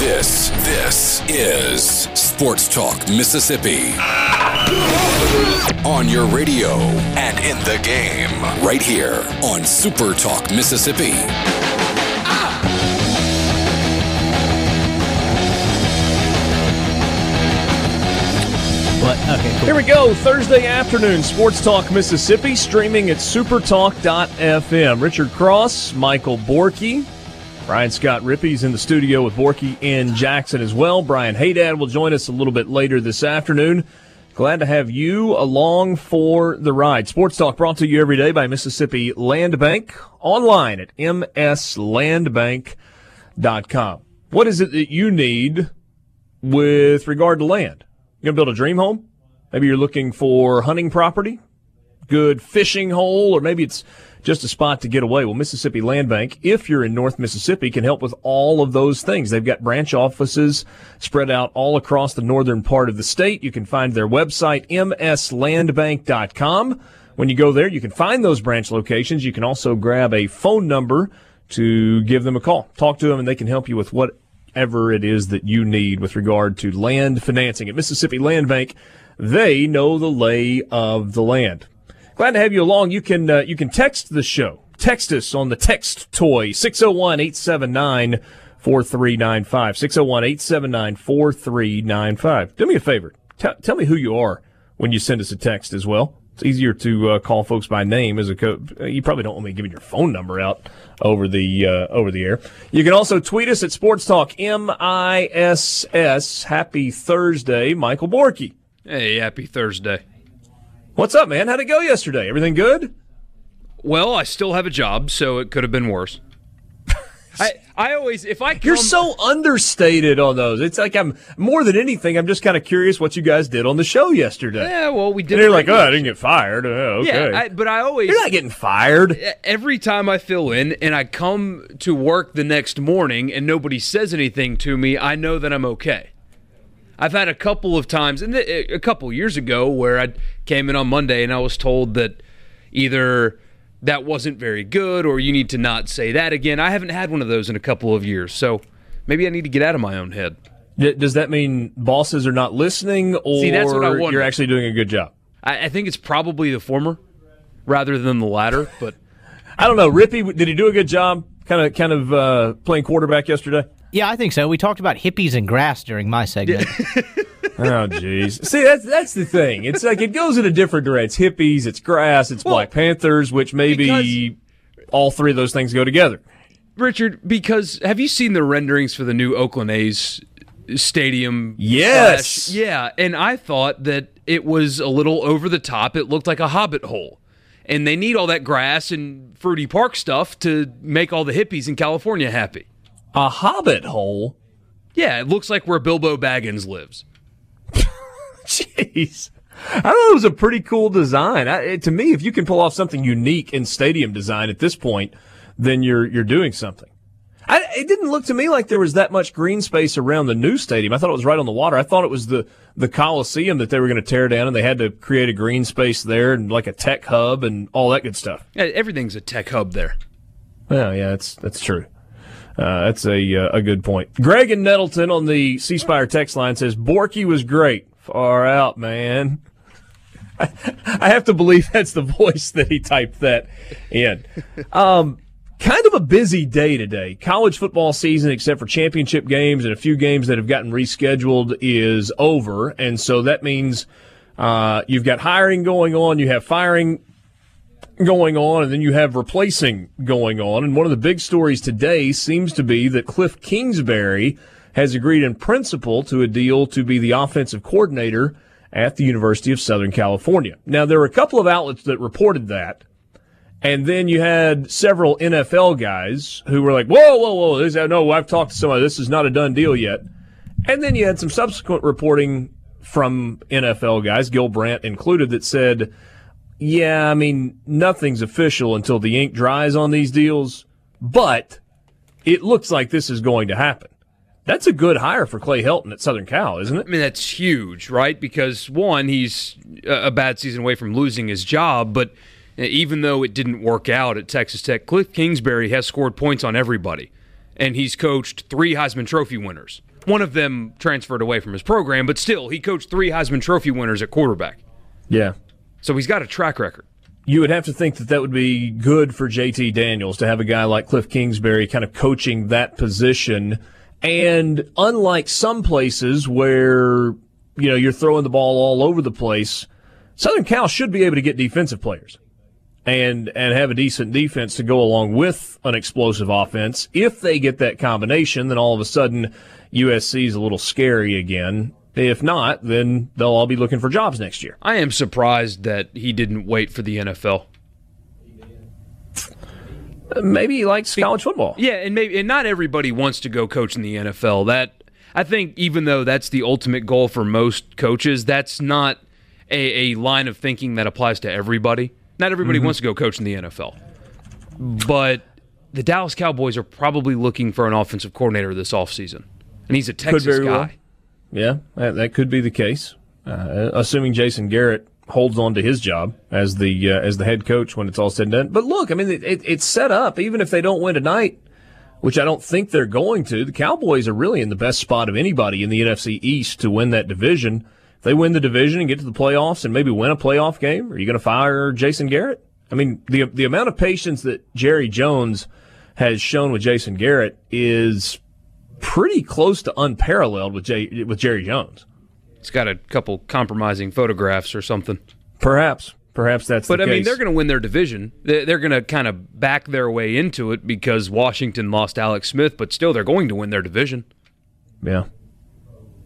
This, this is Sports Talk Mississippi. On your radio and in the game, right here on Super Talk Mississippi. But okay, cool. Here we go. Thursday afternoon, Sports Talk Mississippi, streaming at supertalk.fm. Richard Cross, Michael Borky, Brian Scott Rippey's in the studio with Borky in Jackson as well. Brian Haydad will join us a little bit later this afternoon. Glad to have you along for the ride. Sports Talk brought to you every day by Mississippi Land Bank, online at mslandbank.com. What is it that you need with regard to land? You're gonna build a dream home? Maybe you're looking for hunting property, good fishing hole, or maybe it's just a spot to get away. Well, Mississippi Land Bank, if you're in North Mississippi, can help with all of those things. They've got branch offices spread out all across the northern part of the state. You can find their website, mslandbank.com. When you go there, you can find those branch locations. You can also grab a phone number to give them a call. Talk to them and they can help you with whatever it is that you need with regard to land financing. At Mississippi Land Bank, they know the lay of the land. Glad to have you along. You can uh, you can text the show. Text us on the text toy 601-879 4395 601-879 4395. Do me a favor. T- tell me who you are when you send us a text as well. It's easier to uh, call folks by name as a co- you probably don't want me giving your phone number out over the uh, over the air. You can also tweet us at Sports Talk M I S S. Happy Thursday, Michael Borky. Hey, happy Thursday. What's up, man? How'd it go yesterday? Everything good? Well, I still have a job, so it could have been worse. I, I always if I come, You're so understated on those. It's like I'm more than anything. I'm just kind of curious what you guys did on the show yesterday. yeah. Well, we did. And you're like, oh, I didn't get fired. Oh, okay. Yeah, I, but I always you're not getting fired. every time I fill in and I come to work the next morning and nobody says anything to me, I know that I'm okay. I've had a couple of times, and a couple years ago, where I came in on Monday and I was told that either that wasn't very good or you need to not say that again. I haven't had one of those in a couple of years, so maybe I need to get out of my own head. Does that mean bosses are not listening, or See, that's what I wonder. you're actually doing a good job? I, I think it's probably the former rather than the latter, but I don't know. Rippey, did he do a good job? Kind of, kind of uh, playing quarterback yesterday. Yeah, I think so. We talked about hippies and grass during my segment. Oh, jeez. See, that's that's the thing. It's like it goes in a different direction. It's hippies, it's grass, it's Well, Black Panthers, which maybe all three of those things go together. Richard, because have you seen the renderings for the new Oakland A's stadium? Yes. slash- yeah, and I thought that it was a little over the top. It looked like a hobbit hole. And they need all that grass and fruity park stuff to make all the hippies in California happy. A hobbit hole. Yeah, it looks like where Bilbo Baggins lives. Jeez. I thought it was a pretty cool design. I, to me, if you can pull off something unique in stadium design at this point, then you're you're doing something. I, it didn't look to me like there was that much green space around the new stadium. I thought it was right on the water. I thought it was the the Coliseum that they were going to tear down, and they had to create a green space there and like a tech hub and all that good stuff. Yeah, Everything's a tech hub there. Well, yeah, that's that's true. Uh, that's a uh, a good point. Greg and Nettleton on the C Spire text line says Borky was great. Far out, man. I, I have to believe that's the voice that he typed that in. Um, kind of a busy day today. College football season, except for championship games and a few games that have gotten rescheduled, is over, and so that means uh, you've got hiring going on, you have firing going on, and then you have replacing going on. And one of the big stories today seems to be that Cliff Kingsbury has agreed in principle to a deal to be the offensive coordinator at the University of Southern California. Now, there were a couple of outlets that reported that. And then you had several NFL guys who were like, whoa, whoa, whoa, this, no, I've talked to somebody. This is not a done deal yet. And then you had some subsequent reporting from NFL guys, Gil Brandt included, that said, yeah, I mean, nothing's official until the ink dries on these deals, but it looks like this is going to happen. That's a good hire for Clay Helton at Southern Cal, isn't it? I mean, that's huge, right? Because one, he's a bad season away from losing his job, but eh, even though it didn't work out at Texas Tech, Cliff Kingsbury has scored points on everybody, and he's coached three Heisman Trophy winners. One of them transferred away from his program, but still, he coached three Heisman Trophy winners at quarterback. Yeah. So he's got a track record. You would have to think that that would be good for JT Daniels to have a guy like Cliff Kingsbury kind of coaching that position. And unlike some places where, you know, you're throwing the ball all over the place, Southern Cal should be able to get defensive players and and have a decent defense to go along with an explosive offense. If they get that combination, then all of a sudden USC is a little scary again. If not, then they'll all be looking for jobs next year. I am surprised that he didn't wait for the NFL. Maybe he likes college football. Yeah, and maybe and not everybody wants to go coach in the NFL. That I think even though that's the ultimate goal for most coaches, that's not a, a line of thinking that applies to everybody. Not everybody mm-hmm. wants to go coach in the NFL. But the Dallas Cowboys are probably looking for an offensive coordinator this offseason. And he's a Texas guy. Well. Yeah, that, that, could be the case. Uh, assuming Jason Garrett holds on to his job as the uh, as the head coach when it's all said and done. But look, I mean, it, it, it's set up. Even if they don't win tonight, which I don't think they're going to, the Cowboys are really in the best spot of anybody in the NFC East to win that division. If they win the division and get to the playoffs and maybe win a playoff game, are you going to fire Jason Garrett? I mean, the the amount of patience that Jerry Jones has shown with Jason Garrett is pretty close to unparalleled with Jay, with Jerry Jones. He's got a couple compromising photographs or something. Perhaps. Perhaps that's but I case. mean, they're going to win their division. They're going to kind of back their way into it because Washington lost Alex Smith, but still, they're going to win their division. Yeah.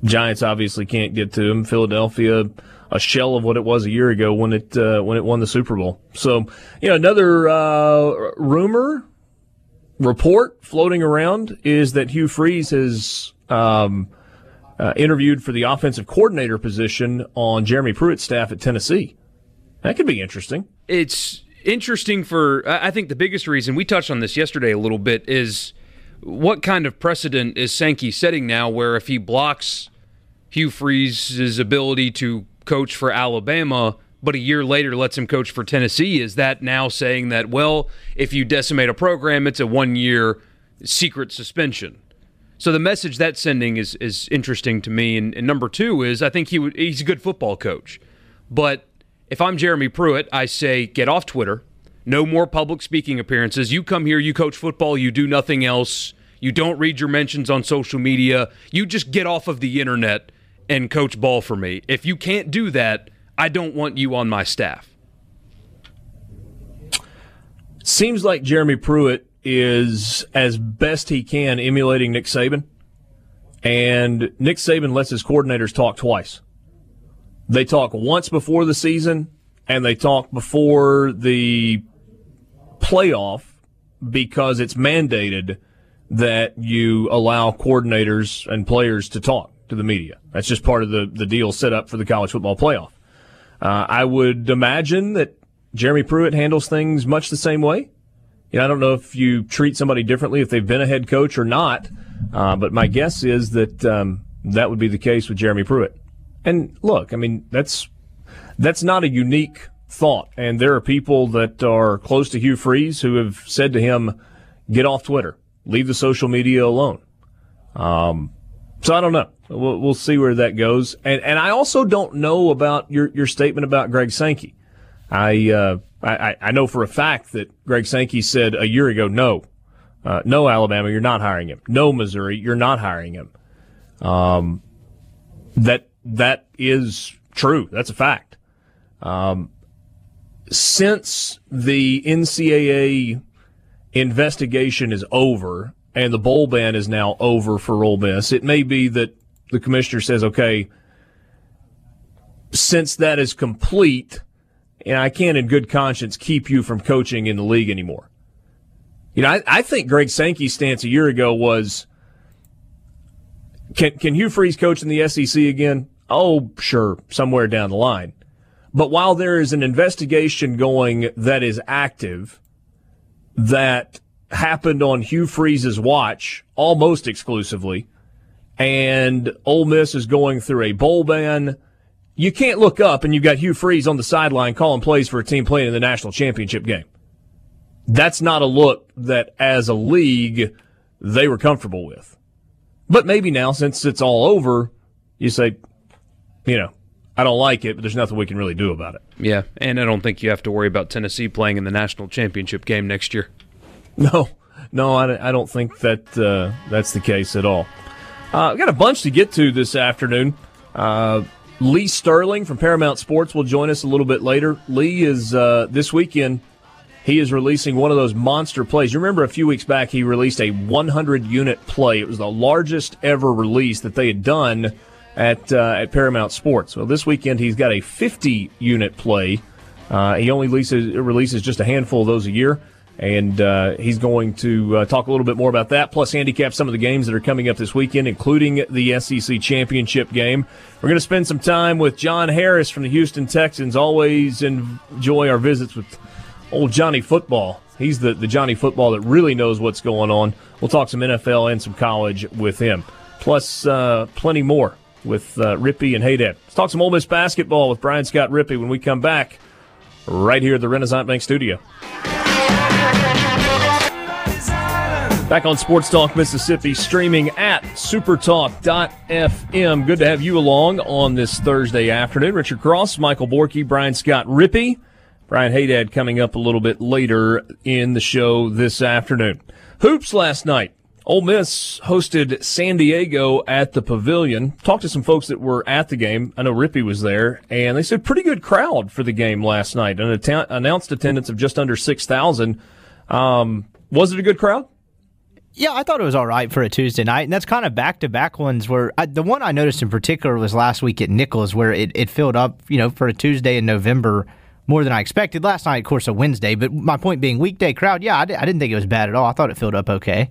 Giants obviously can't get to them. Philadelphia, a shell of what it was a year ago when it uh, when it won the Super Bowl. So, you know, another uh, rumor report floating around is that Hugh Freeze has um, uh, interviewed for the offensive coordinator position on Jeremy Pruitt's staff at Tennessee. That could be interesting. It's interesting for, I think the biggest reason, we touched on this yesterday a little bit, is what kind of precedent is Sankey setting now where if he blocks Hugh Freeze's ability to coach for Alabama, but a year later lets him coach for Tennessee. Is that now saying that, well, if you decimate a program, it's a one year secret suspension? So the message that's sending is is interesting to me. And, and number two is I think he he's a good football coach. But if I'm Jeremy Pruitt, I say get off Twitter. No more public speaking appearances. You come here, you coach football, you do nothing else. You don't read your mentions on social media. You just get off of the internet and coach ball for me. If you can't do that, I don't want you on my staff. Seems like Jeremy Pruitt is, as best he can, emulating Nick Saban. And Nick Saban lets his coordinators talk twice. They talk once before the season, and they talk before the playoff because it's mandated that you allow coordinators and players to talk to the media. That's just part of the, the deal set up for the college football playoff. Uh, I would imagine that Jeremy Pruitt handles things much the same way. You know, I don't know if you treat somebody differently if they've been a head coach or not, uh, but my guess is that um, that would be the case with Jeremy Pruitt. And look, I mean, that's that's not a unique thought. And there are people that are close to Hugh Freeze who have said to him, "Get off Twitter, leave the social media alone." Um, so I don't know. We'll, we'll see where that goes. And and I also don't know about your your statement about Greg Sankey. I uh, I, I know for a fact that Greg Sankey said a year ago, no, uh, no Alabama, you're not hiring him. No Missouri, you're not hiring him. Um, that that is true. That's a fact. Um, since the NCAA investigation is over and the bowl ban is now over for Ole Miss, it may be that the commissioner says, okay, since that is complete, and I can't in good conscience keep you from coaching in the league anymore. You know, I, I think Greg Sankey's stance a year ago was can can Hugh Freeze coach in the SEC again? Oh, sure, somewhere down the line. But while there is an investigation going that is active, that happened on Hugh Freeze's watch almost exclusively, and Ole Miss is going through a bowl ban. You can't look up and you've got Hugh Freeze on the sideline calling plays for a team playing in the national championship game. That's not a look that, as a league, they were comfortable with. But maybe now, since it's all over, you say, you know, I don't like it, but there's nothing we can really do about it. Yeah, and I don't think you have to worry about Tennessee playing in the national championship game next year. No, no, I, I don't think that uh, that's the case at all. Uh, I've got a bunch to get to this afternoon. Uh, Lee Sterling from Paramount Sports will join us a little bit later. Lee is uh, this weekend. He is releasing one of those monster plays. You remember a few weeks back he released a 100 unit play. It was the largest ever release that they had done at uh, at Paramount Sports. Well, this weekend he's got a 50 unit play. Uh, he only releases, releases just a handful of those a year. And uh, he's going to uh, talk a little bit more about that, plus handicap some of the games that are coming up this weekend, including the SEC championship game. We're going to spend some time with John Harris from the Houston Texans. Always enjoy our visits with old Johnny Football. He's the, the Johnny Football that really knows what's going on. We'll talk some NFL and some college with him, plus uh, plenty more with uh, and Haydad. Let's talk some Ole Miss basketball with Brian Scott Rippey when we come back right here at the Renaissance Bank Studio. Back on Sports Talk Mississippi, streaming at supertalk.fm. Good to have you along on this Thursday afternoon. Richard Cross, Michael Borky, Brian Scott Rippey. Brian Haydad coming up a little bit later in the show this afternoon. Hoops last night. Ole Miss hosted San Diego at the Pavilion. Talked to some folks that were at the game. I know Rippey was there, and they said pretty good crowd for the game last night. An att- announced attendance of just under six thousand. Um, was it a good crowd? Yeah, I thought it was all right for a Tuesday night, and that's kind of back to back ones. Where I, the one I noticed in particular was last week at Nichols, where it, it filled up, you know, for a Tuesday in November more than I expected. Last night, of course, a Wednesday, but my point being, weekday crowd, yeah, I, I didn't think it was bad at all. I thought it filled up okay.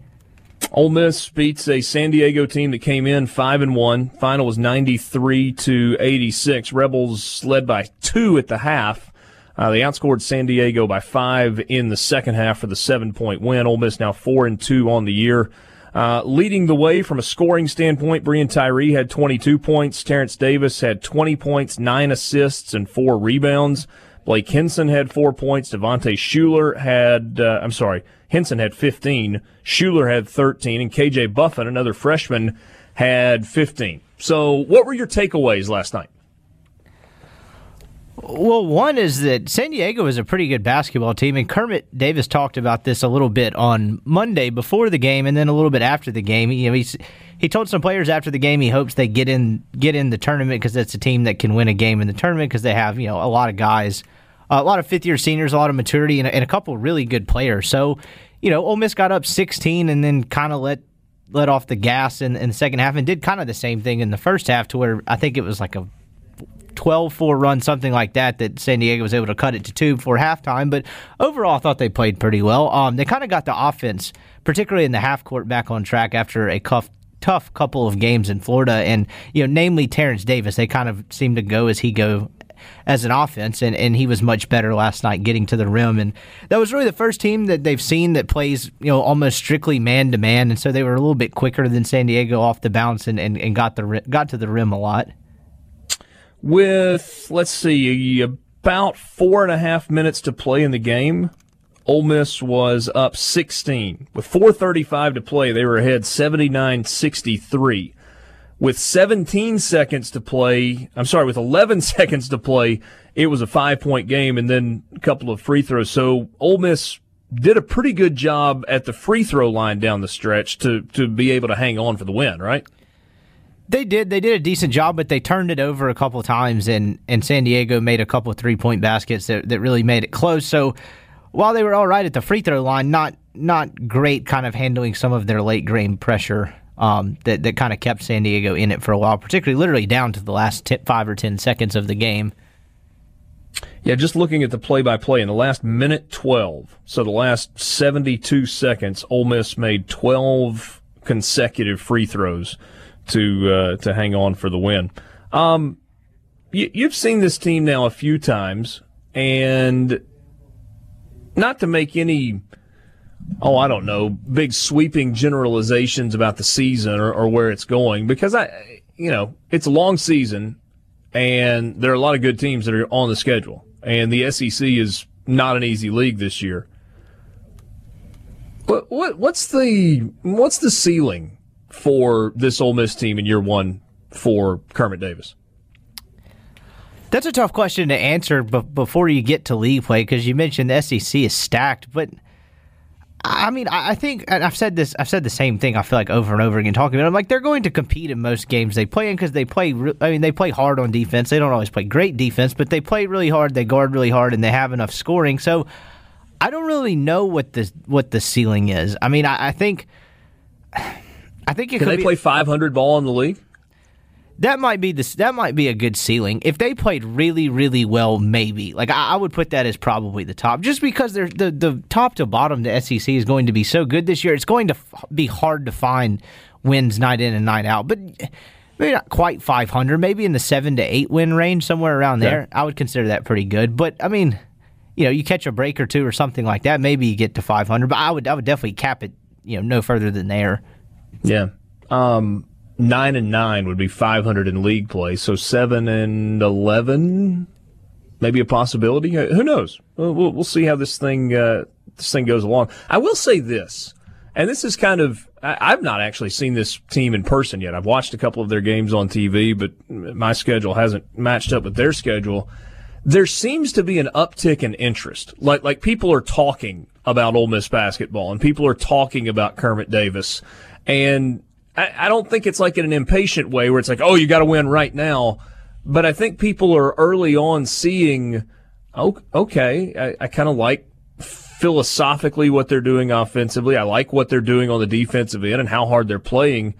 Ole Miss beats a San Diego team that came in five and one. Final was ninety three to eighty six. Rebels led by two at the half. Uh, they outscored San Diego by five in the second half for the seven point win. Ole Miss now four and two on the year. Uh, leading the way from a scoring standpoint, Breein Tyree had 22 points. Terrence Davis had 20 points, nine assists, and four rebounds. Blake Hinson had four points. Devontae Shuler had, uh, I'm sorry, Hinson had 15. Shuler had 13. And KJ Buffen, another freshman, had 15. So, what were your takeaways last night? Well, one is that San Diego is a pretty good basketball team, and Kermit Davis talked about this a little bit on Monday before the game, and then a little bit after the game. You know, he's he told some players after the game he hopes they get in get in the tournament because it's a team that can win a game in the tournament because they have you know a lot of guys, a lot of fifth year seniors, a lot of maturity, and, and a couple really good players. So, you know, Ole Miss got up sixteen and then kind of let let off the gas in, in the second half and did kind of the same thing in the first half to where I think it was like a 12 4 run, something like that, that San Diego was able to cut it to two before halftime. But overall, I thought they played pretty well. Um, they kind of got the offense, particularly in the half court, back on track after a cuff, tough couple of games in Florida. And, you know, namely Terrence Davis, they kind of seemed to go as he go as an offense, and, and he was much better last night getting to the rim. And that was really the first team that they've seen that plays, you know, almost strictly man to man. And so they were a little bit quicker than San Diego off the bounce and, and, and got the got to the rim a lot with let's see about four and a half minutes to play in the game Ole Miss was up 16 with 435 to play they were ahead 79-63 with 17 seconds to play I'm sorry with 11 seconds to play it was a 5 point game and then a couple of free throws so Ole Miss did a pretty good job at the free throw line down the stretch to to be able to hang on for the win right they did. They did a decent job, but they turned it over a couple times, and, and San Diego made a couple three point baskets that, that really made it close. So while they were all right at the free throw line, not not great, kind of handling some of their late game pressure um, that that kind of kept San Diego in it for a while, particularly literally down to the last t- five or ten seconds of the game. Yeah, just looking at the play by play in the last minute 12, so the last 72 seconds, Ole Miss made 12 consecutive free throws to uh, to hang on for the win. Um, you, you've seen this team now a few times, and not to make any, oh, I don't know, big sweeping generalizations about the season or, or where it's going, because I, you know, it's a long season, and there are a lot of good teams that are on the schedule, and the SEC is not an easy league this year. But what what's the what's the ceiling for this Ole Miss team in year one for Kermit Davis? That's a tough question to answer b- before you get to league play because you mentioned the SEC is stacked, but I mean, I think I've said this. I've said the same thing. I feel like over and over again talking about. It. I'm like they're going to compete in most games they play in because they play. I mean, they play hard on defense. They don't always play great defense, but they play really hard. They guard really hard, and they have enough scoring. So I don't really know what the what the ceiling is. I mean, I, I think I think it can they be, play 500 ball in the league. That might be the that might be a good ceiling if they played really really well. Maybe like I, I would put that as probably the top, just because they're the the top to bottom. The SEC is going to be so good this year. It's going to f- be hard to find wins night in and night out, but. Maybe not quite 500, maybe in the seven to eight win range, somewhere around there. Yeah. I would consider that pretty good. But I mean, you know, you catch a break or two or something like that, maybe you get to 500. But I would, I would definitely cap it, you know, no further than there. Yeah. Um, nine and nine would be 500 in league play. So seven and 11, maybe a possibility. Uh, who knows? We'll, we'll, we'll see how this thing, uh, this thing goes along. I will say this, and this is kind of, I, have not actually seen this team in person yet. I've watched a couple of their games on TV, but my schedule hasn't matched up with their schedule there seems to be an uptick in interest. Like like people are talking about Ole Miss basketball and people are talking about Kermit Davis. And I, I don't think it's like in an impatient way where it's like, oh, you got to win right now. But I think people are early on seeing, oh, okay, I, I kind of like philosophically what they're doing offensively. I like what they're doing on the defensive end and how hard they're playing.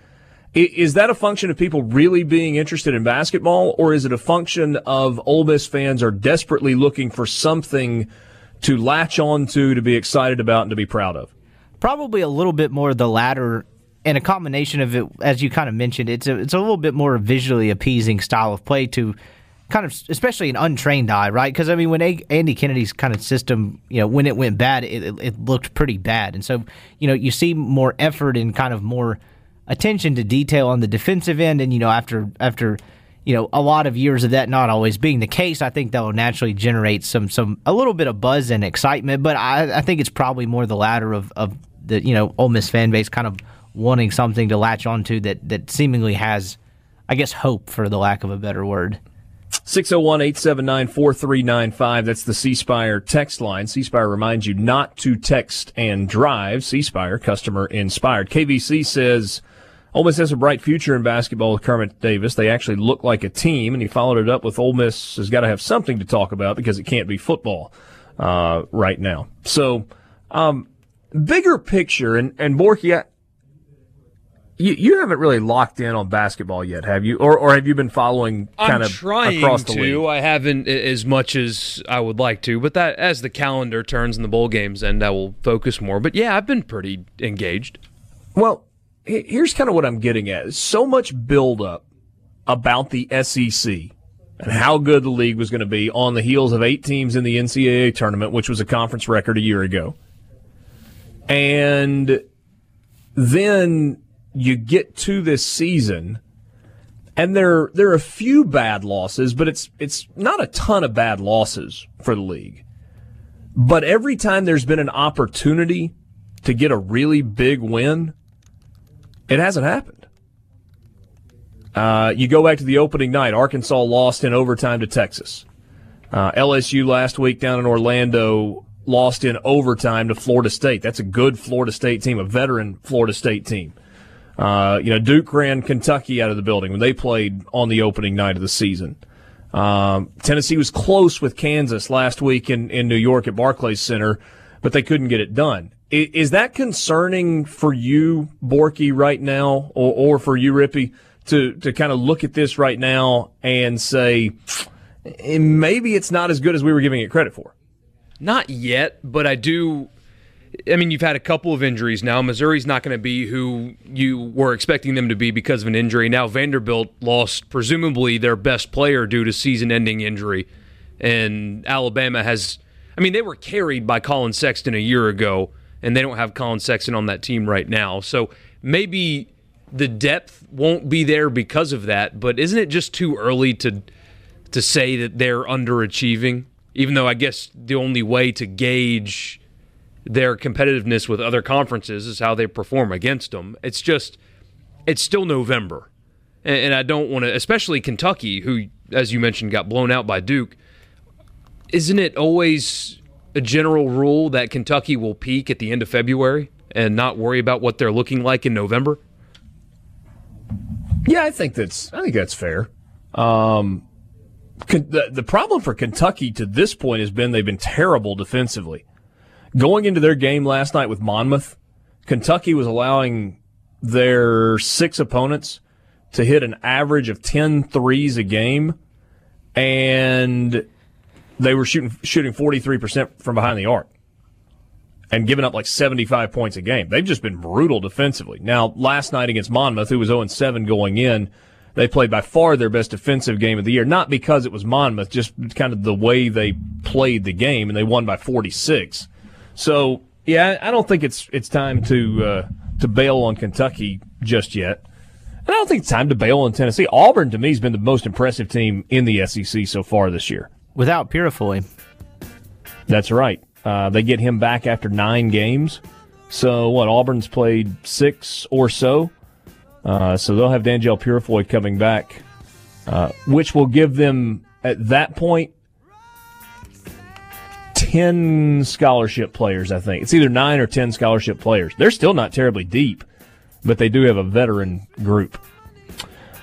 Is that a function of people really being interested in basketball, or is it a function of Ole Miss fans are desperately looking for something to latch on to, to be excited about, and to be proud of? Probably a little bit more the latter, and a combination of it, as you kind of mentioned, it's a, it's a little bit more visually appeasing style of play to kind of, especially an untrained eye, right? Because I mean, when Andy Kennedy's kind of system, you know, when it went bad, it, it looked pretty bad, and so you know, you see more effort and kind of more attention to detail on the defensive end, and you know after after you know a lot of years of that not always being the case, I think that will naturally generate some some a little bit of buzz and excitement. But I, I think it's probably more the latter of of the you know Ole Miss fan base kind of wanting something to latch onto that that seemingly has, I guess, hope for the lack of a better word. 601 879 4395. That's the C Spire text line. C Spire reminds you not to text and drive. C Spire, customer inspired. KVC says Ole Miss has a bright future in basketball with Kermit Davis. They actually look like a team, and he followed it up with Ole Miss has got to have something to talk about because it can't be football uh, right now. So, um, bigger picture, and and Borky, you, you haven't really locked in on basketball yet, have you? Or or have you been following kind I'm of trying across the to. league? I haven't as much as I would like to, but that as the calendar turns and the bowl games end, I will focus more. But yeah, I've been pretty engaged. Well, here's kind of what I'm getting at. So much buildup about the SEC and how good the league was going to be on the heels of eight teams in the NCAA tournament, which was a conference record a year ago. And then you get to this season and there there are a few bad losses, but it's it's not a ton of bad losses for the league. But every time there's been an opportunity to get a really big win, it hasn't happened. Uh, you go back to the opening night. Arkansas lost in overtime to Texas. Uh, LSU last week down in Orlando lost in overtime to Florida State. That's a good Florida State team, a veteran Florida State team. Uh, you know, Duke ran Kentucky out of the building when they played on the opening night of the season. Um, Tennessee was close with Kansas last week in, in New York at Barclays Center, but they couldn't get it done. Is that concerning for you, Borky, right now, or, or for you, Rippey, to, to kind of look at this right now and say, maybe it's not as good as we were giving it credit for? Not yet, but I do. I mean, you've had a couple of injuries now. Missouri's not going to be who you were expecting them to be because of an injury. Now Vanderbilt lost presumably their best player due to season-ending injury, and Alabama has. I mean, they were carried by Collin Sexton a year ago, and they don't have Collin Sexton on that team right now. So maybe the depth won't be there because of that. But isn't it just too early to to say that they're underachieving? Even though I guess the only way to gauge their competitiveness with other conferences is how they perform against them. It's just, it's still November. And, and I don't want to, especially Kentucky, who, as you mentioned, got blown out by Duke. Isn't it always a general rule that Kentucky will peak at the end of February and not worry about what they're looking like in November? Yeah, I think that's I think that's fair. Um, the, the problem for Kentucky to this point has been they've been terrible defensively. Going into their game last night with Monmouth, Kentucky was allowing their six opponents to hit an average of 10 threes a game, and they were shooting shooting 43% from behind the arc and giving up like 75 points a game. They've just been brutal defensively. Now, last night against Monmouth, who was 0 7 going in, they played by far their best defensive game of the year. Not because it was Monmouth, just kind of the way they played the game, and they won by 46. So, yeah, I don't think it's it's time to uh, to bail on Kentucky just yet. And I don't think it's time to bail on Tennessee. Auburn, to me, has been the most impressive team in the SEC so far this year. Without Purifoy. That's right. Uh, they get him back after nine games. So, what, Auburn's played six or so. Uh, so they'll have Danjel Purifoy coming back, uh, which will give them, at that point, 10 scholarship players, I think. It's either nine or 10 scholarship players. They're still not terribly deep, but they do have a veteran group.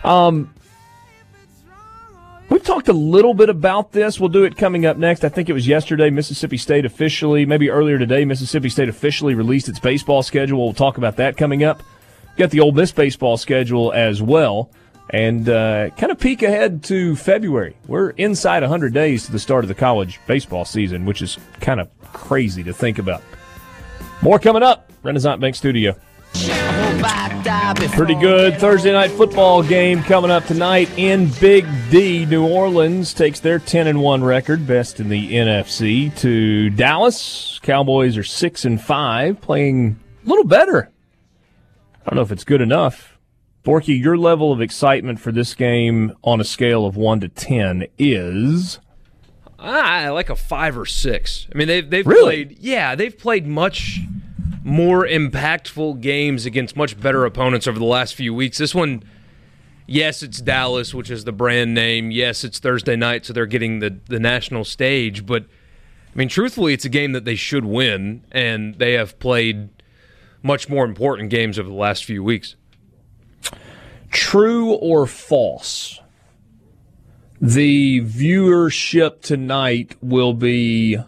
Um, We've talked a little bit about this. We'll do it coming up next. I think it was yesterday. Mississippi State officially, maybe earlier today, Mississippi State officially released its baseball schedule. We'll talk about that coming up. Got the Ole Miss baseball schedule as well. And uh, kind of peek ahead to February. We're inside 100 days to the start of the college baseball season, which is kind of crazy to think about. More coming up. Renaissance Bank Studio. Pretty good Thursday night football game coming up tonight in Big D. New Orleans takes their 10 and 1 record, best in the NFC, to Dallas. Cowboys are 6 and 5, playing a little better. I don't know if it's good enough. Borky, your level of excitement for this game on a scale of 1 to 10 is Ah, like a 5 or 6. I mean, they've they've really? played yeah, they've played much more impactful games against much better opponents over the last few weeks. This one, yes, it's Dallas, which is the brand name. Yes, it's Thursday night, so they're getting the, the national stage. But, I mean, truthfully, it's a game that they should win, and they have played much more important games over the last few weeks. True or false? The viewership tonight will be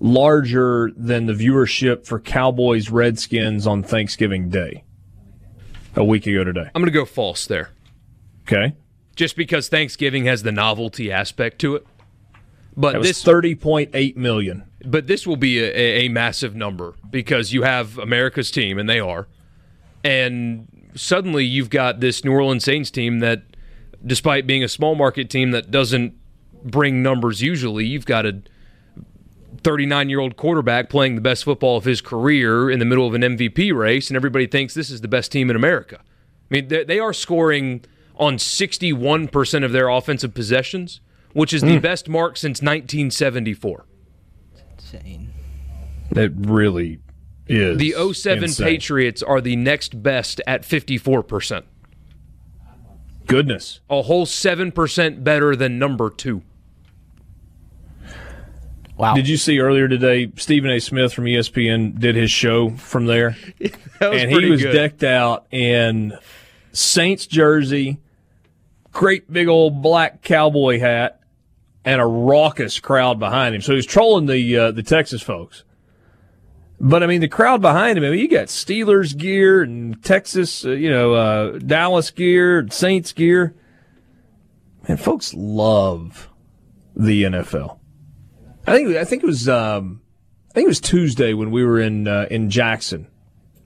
larger than the viewership for Cowboys Redskins on Thanksgiving Day a week ago today. I'm going to go false there. Okay. Just because Thanksgiving has the novelty aspect to it. But this 30.8 million. But this will be a, a massive number because you have America's team, and they are. And suddenly you've got this New Orleans Saints team that, despite being a small market team that doesn't bring numbers usually, you've got a 39 year old quarterback playing the best football of his career in the middle of an MVP race, and everybody thinks this is the best team in America. I mean, they are scoring on 61% of their offensive possessions, which is the mm. best mark since 1974. insane. It really is. The 07 insane. Patriots are the next best at 54%. Goodness. A whole 7% better than number two. Wow. Did you see earlier today Stephen A. Smith from ESPN did his show from there? and he was good. decked out in Saints jersey, great big old black cowboy hat, and a raucous crowd behind him. So he was trolling the uh, the Texas folks. But I mean, the crowd behind him. I mean, you got Steelers gear and Texas, uh, you know, uh, Dallas gear, Saints gear. And folks love the NFL. I think I think it was um, I think it was Tuesday when we were in uh, in Jackson,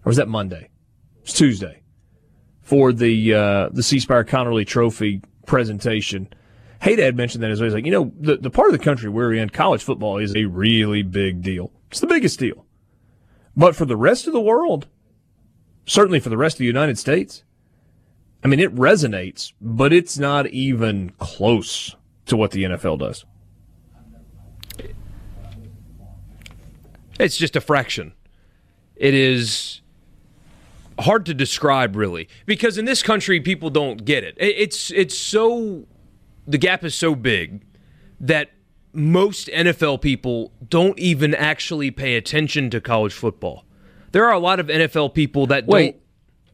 or was that Monday? It was Tuesday for the uh, the C Spire Conerly Trophy presentation. Haydad mentioned that as well. He's like, you know, the, the part of the country we're in, college football is a really big deal. It's the biggest deal. But for the rest of the world, certainly for the rest of the United States, I mean, it resonates, but it's not even close to what the NFL does. It's just a fraction. It is hard to describe, really, because in this country, people don't get it. It's it's so the gap is so big that most NFL people don't even actually pay attention to college football. There are a lot of NFL people that Wait, don't.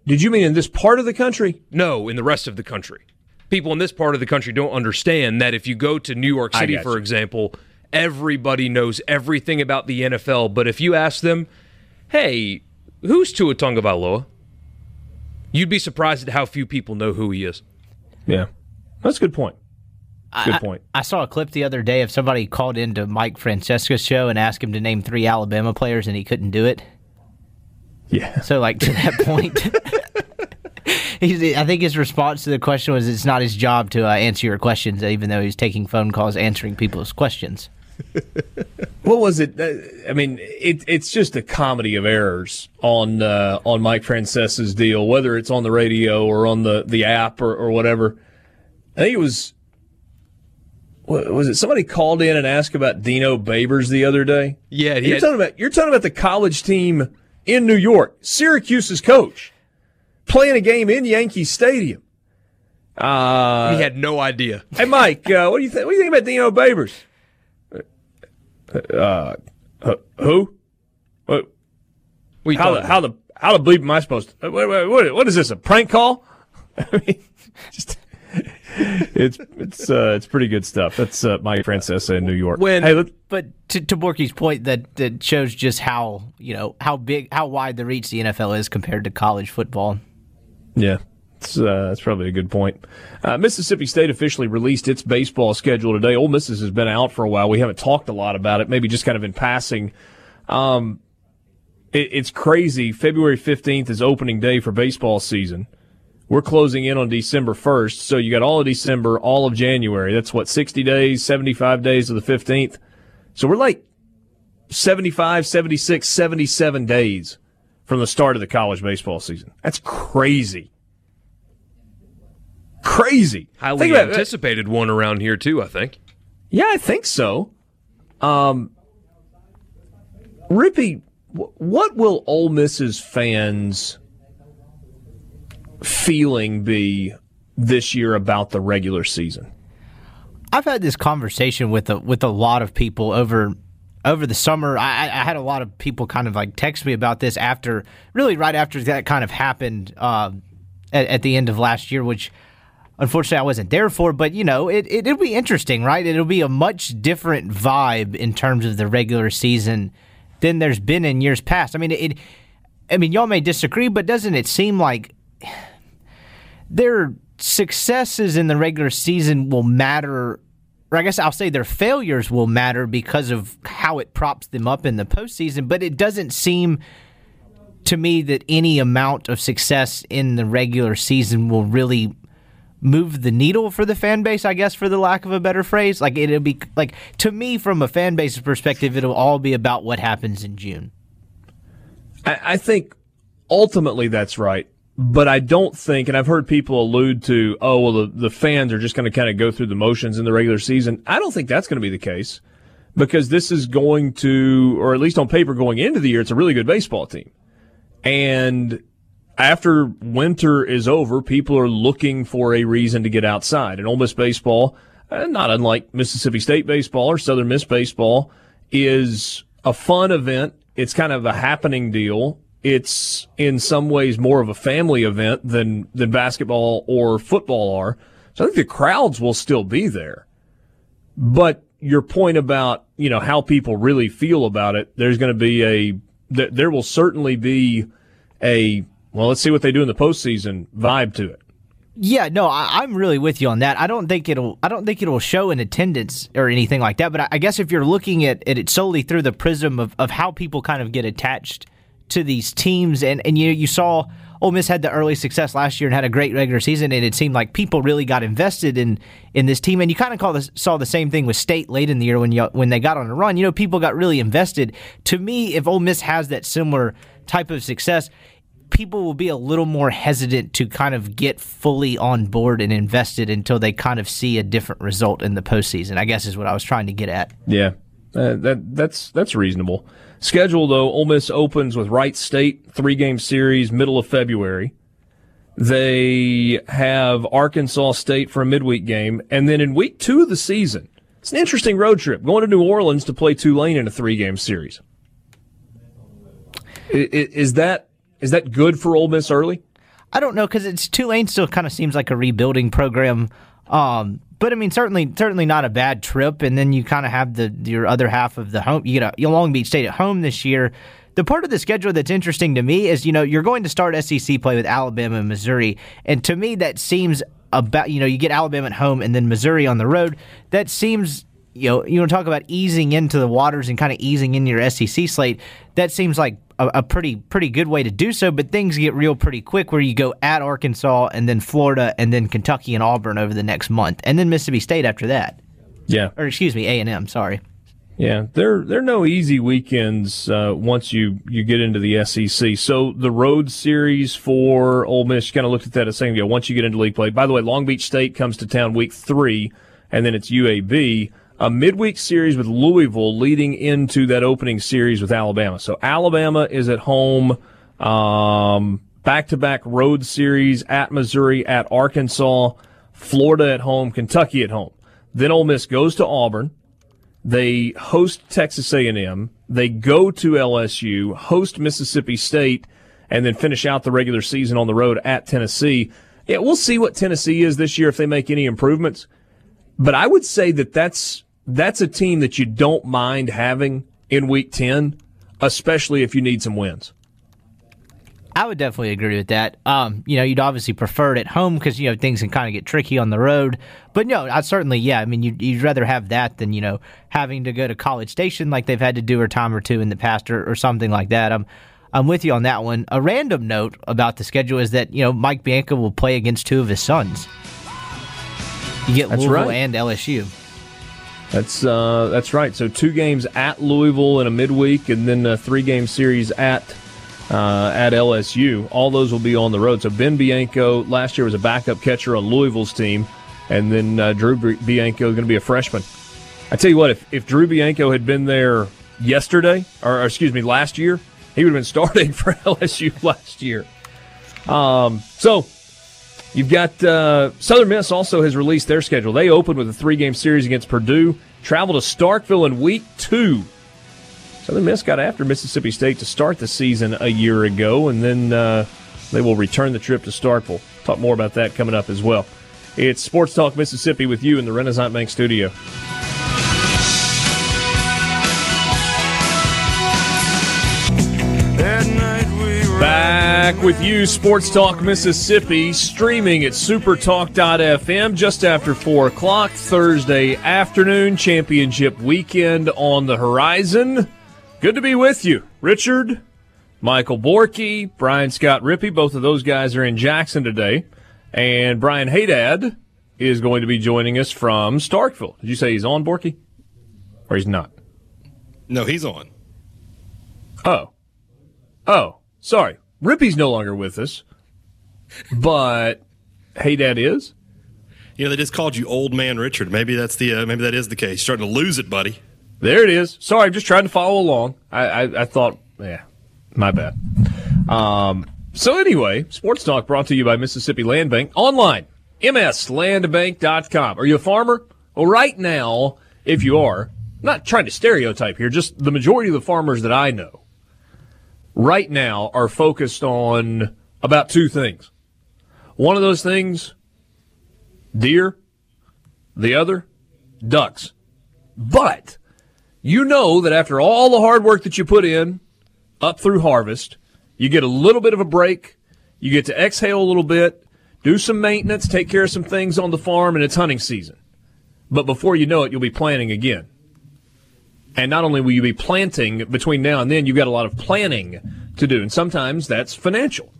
did you mean in this part of the country? No, in the rest of the country. People in this part of the country don't understand that if you go to New York City, for you. example, everybody knows everything about the NFL. But if you ask them, hey, who's Tua Tagovailoa? You'd be surprised at how few people know who he is. Yeah, that's a good point. Good point. I saw a clip the other day of somebody called into Mike Francesa's show and asked him to name three Alabama players, and he couldn't do it. Yeah, So, like to that point, he's, I think his response to the question was, "It's not his job to uh, answer your questions," even though he's taking phone calls answering people's questions. what was it? Uh, I mean, it, it's just a comedy of errors on uh, on Mike Francesa's deal, whether it's on the radio or on the the app or, or whatever. I think it was. Was it somebody called in and asked about Dino Babers the other day? Yeah, he you're had- talking about you're talking about the college team in New York, Syracuse's coach, playing a game in Yankee Stadium. Uh, he had no idea. Hey, Mike, uh, what do you think? What do you think about Dino Babers? Uh, uh, who? What, We how the how the how the bleep am I supposed to? What, what, what is this? A prank call? I mean, just it's it's uh, it's pretty good stuff. That's uh, Mike Francesa in New York. When- hey, But to, to Borky's point, that, that shows just how you know how big, how wide the reach the NFL is compared to college football. Yeah, that's, uh, that's probably a good point. Uh, Mississippi State officially released its baseball schedule today. Ole Miss has been out for a while. We haven't talked a lot about it, maybe just kind of in passing. Um, it, it's crazy. February 15th is opening day for baseball season. We're closing in on December 1st, so you got all of December, all of January. That's what, 60 days, 75 days of the 15th. So we're like 75, 76, 77 days from the start of the college baseball season. That's crazy. Crazy. highly Think anticipated one around here too. I think. Yeah, I think so. Um, Rippey, what will Ole Miss's fans' feeling be this year about the regular season? I've had this conversation with a, with a lot of people over over the summer. I, I had a lot of people kind of like text me about this after, really right after that kind of happened uh, at, at the end of last year, which unfortunately I wasn't there for. But you know, it, it it'll be interesting, right? It'll be a much different vibe in terms of the regular season than there's been in years past. I mean, it. I mean, y'all may disagree, but doesn't it seem like their successes in the regular season will matter, or I guess I'll say their failures will matter because of how it props them up in the postseason. But it doesn't seem to me that any amount of success in the regular season will really move the needle for the fan base, I guess, for the lack of a better phrase. Like it'll be like to me, from a fan base perspective, it'll all be about what happens in June. I, I think ultimately that's right. But I don't think, and I've heard people allude to, oh, well, the, the fans are just going to kind of go through the motions in the regular season. I don't think that's going to be the case because this is going to, or at least on paper going into the year, it's a really good baseball team. And after winter is over, people are looking for a reason to get outside. And Ole Miss baseball, uh, not unlike Mississippi State baseball or Southern Miss baseball, is a fun event. It's kind of a happening deal. It's in some ways more of a family event than than basketball or football are. So I think the crowds will still be there. But your point about you know how people really feel about it, there's going to be a there will certainly be a well, let's see what they do in the postseason vibe to it. Yeah, no, I, am really with you on that. I don't think it'll. I don't think it'll show in attendance or anything like that. But I, I guess if you're looking at, at, it solely through the prism of, of how people kind of get attached to these teams, and and you you saw Ole Miss had the early success last year and had a great regular season, and it seemed like people really got invested in in this team. And you kind of saw the same thing with State late in the year when you when they got on a run. You know, people got really invested. To me, if Ole Miss has that similar type of success, people will be a little more hesitant to kind of get fully on board and invested until they kind of see a different result in the postseason. I guess is what I was trying to get at. Yeah, uh, that that's that's reasonable. Schedule though, Ole Miss opens with Wright State three game series middle of February. They have Arkansas State for a midweek game, and then in week two of the season, it's an interesting road trip going to New Orleans to play Tulane in a three game series. Is that is that good for Ole Miss early? I don't know because it's Tulane still kind of seems like a rebuilding program. Um, but I mean, certainly, certainly not a bad trip. And then you kind of have the your other half of the home. You get a Long Beach State at home this year. The part of the schedule that's interesting to me is you know you're going to start SEC play with Alabama and Missouri, and to me that seems about you know you get Alabama at home and then Missouri on the road. That seems you know you want to talk about easing into the waters and kind of easing in your SEC slate. That seems like a, a, pretty pretty good way to do so. But things get real pretty quick where you go at Arkansas and then Florida and then Kentucky and Auburn over the next month, and then Mississippi State after that. Yeah, or excuse me, A and M. Sorry. Yeah, there there are no easy weekends uh, once you you get into the SEC. So the road series for Ole Miss, you kind of looked at that as saying, you know, once you get into league play. By the way, Long Beach State comes to town week three, and then it's UAB a midweek series with Louisville leading into that opening series with Alabama. So Alabama is at home, um, back-to-back road series at Missouri, at Arkansas, Florida at home, Kentucky at home. Then Ole Miss goes to Auburn. They host Texas A&M. They go to LSU, host Mississippi State, and then finish out the regular season on the road at Tennessee. Yeah, we'll see what Tennessee is this year if they make any improvements. But I would say that that's that's a team that you don't mind having in week 10, especially if you need some wins. I would definitely agree with that. Um, you know, you'd obviously prefer it at home because you know things can kind of get tricky on the road. But no, I certainly, yeah. I mean, you'd, you'd, rather have that than you know having to go to College Station like they've had to do a time or two in the past or, or something like that. I'm, I'm with you on that one. A random note about the schedule is that you know Mike Bianco will play against two of his sons. You get That's Louisville right. and LSU. That's uh, that's right. So two games at Louisville in a midweek, and then a three game series at uh, at LSU. All those will be on the road. So Ben Bianco last year was a backup catcher on Louisville's team, and then uh, Drew Bianco is going to be a freshman. I tell you what, if, if Drew Bianco had been there yesterday, or, or excuse me, last year, he would have been starting for LSU last year. Um, so You've got uh, Southern Miss also has released their schedule. They open with a three game series against Purdue, travel to Starkville in week two. Southern Miss got after Mississippi State to start the season a year ago, and then uh, they will return the trip to Starkville. Talk more about that coming up as well. It's Sports Talk Mississippi with you in the Renaissance Bank studio. Back with you, Sports Talk Mississippi, streaming at supertalk.fm just after 4 o'clock Thursday afternoon. Championship weekend on the horizon. Good to be with you. Richard, Michael Borky, Brian Scott Rippey, both of those guys are in Jackson today. And Brian Haydad is going to be joining us from Starkville. Did you say he's on, Borky? Or he's not? No, he's on. Oh. Oh. Sorry, Rippey's no longer with us, but Haydad is. You know, they just called you Old Man Richard. Maybe that's the uh, maybe that is the case. You're starting to lose it, buddy. There it is. Sorry, I'm just trying to follow along. I I, I thought, yeah, my bad. Um. So anyway, Sports Talk brought to you by Mississippi Land Bank online. MSLandbank.com. Are you a farmer? Well, right now, if you are, I'm not trying to stereotype here, just the majority of the farmers that I know right now are focused on about two things. One of those things, deer. The other, ducks. But you know that after all the hard work that you put in up through harvest, you get a little bit of a break. You get to exhale a little bit, do some maintenance, take care of some things on the farm, and it's hunting season. But before you know it, you'll be planting again. And not only will you be planting between now and then, you've got a lot of planning to do. And sometimes that's financial.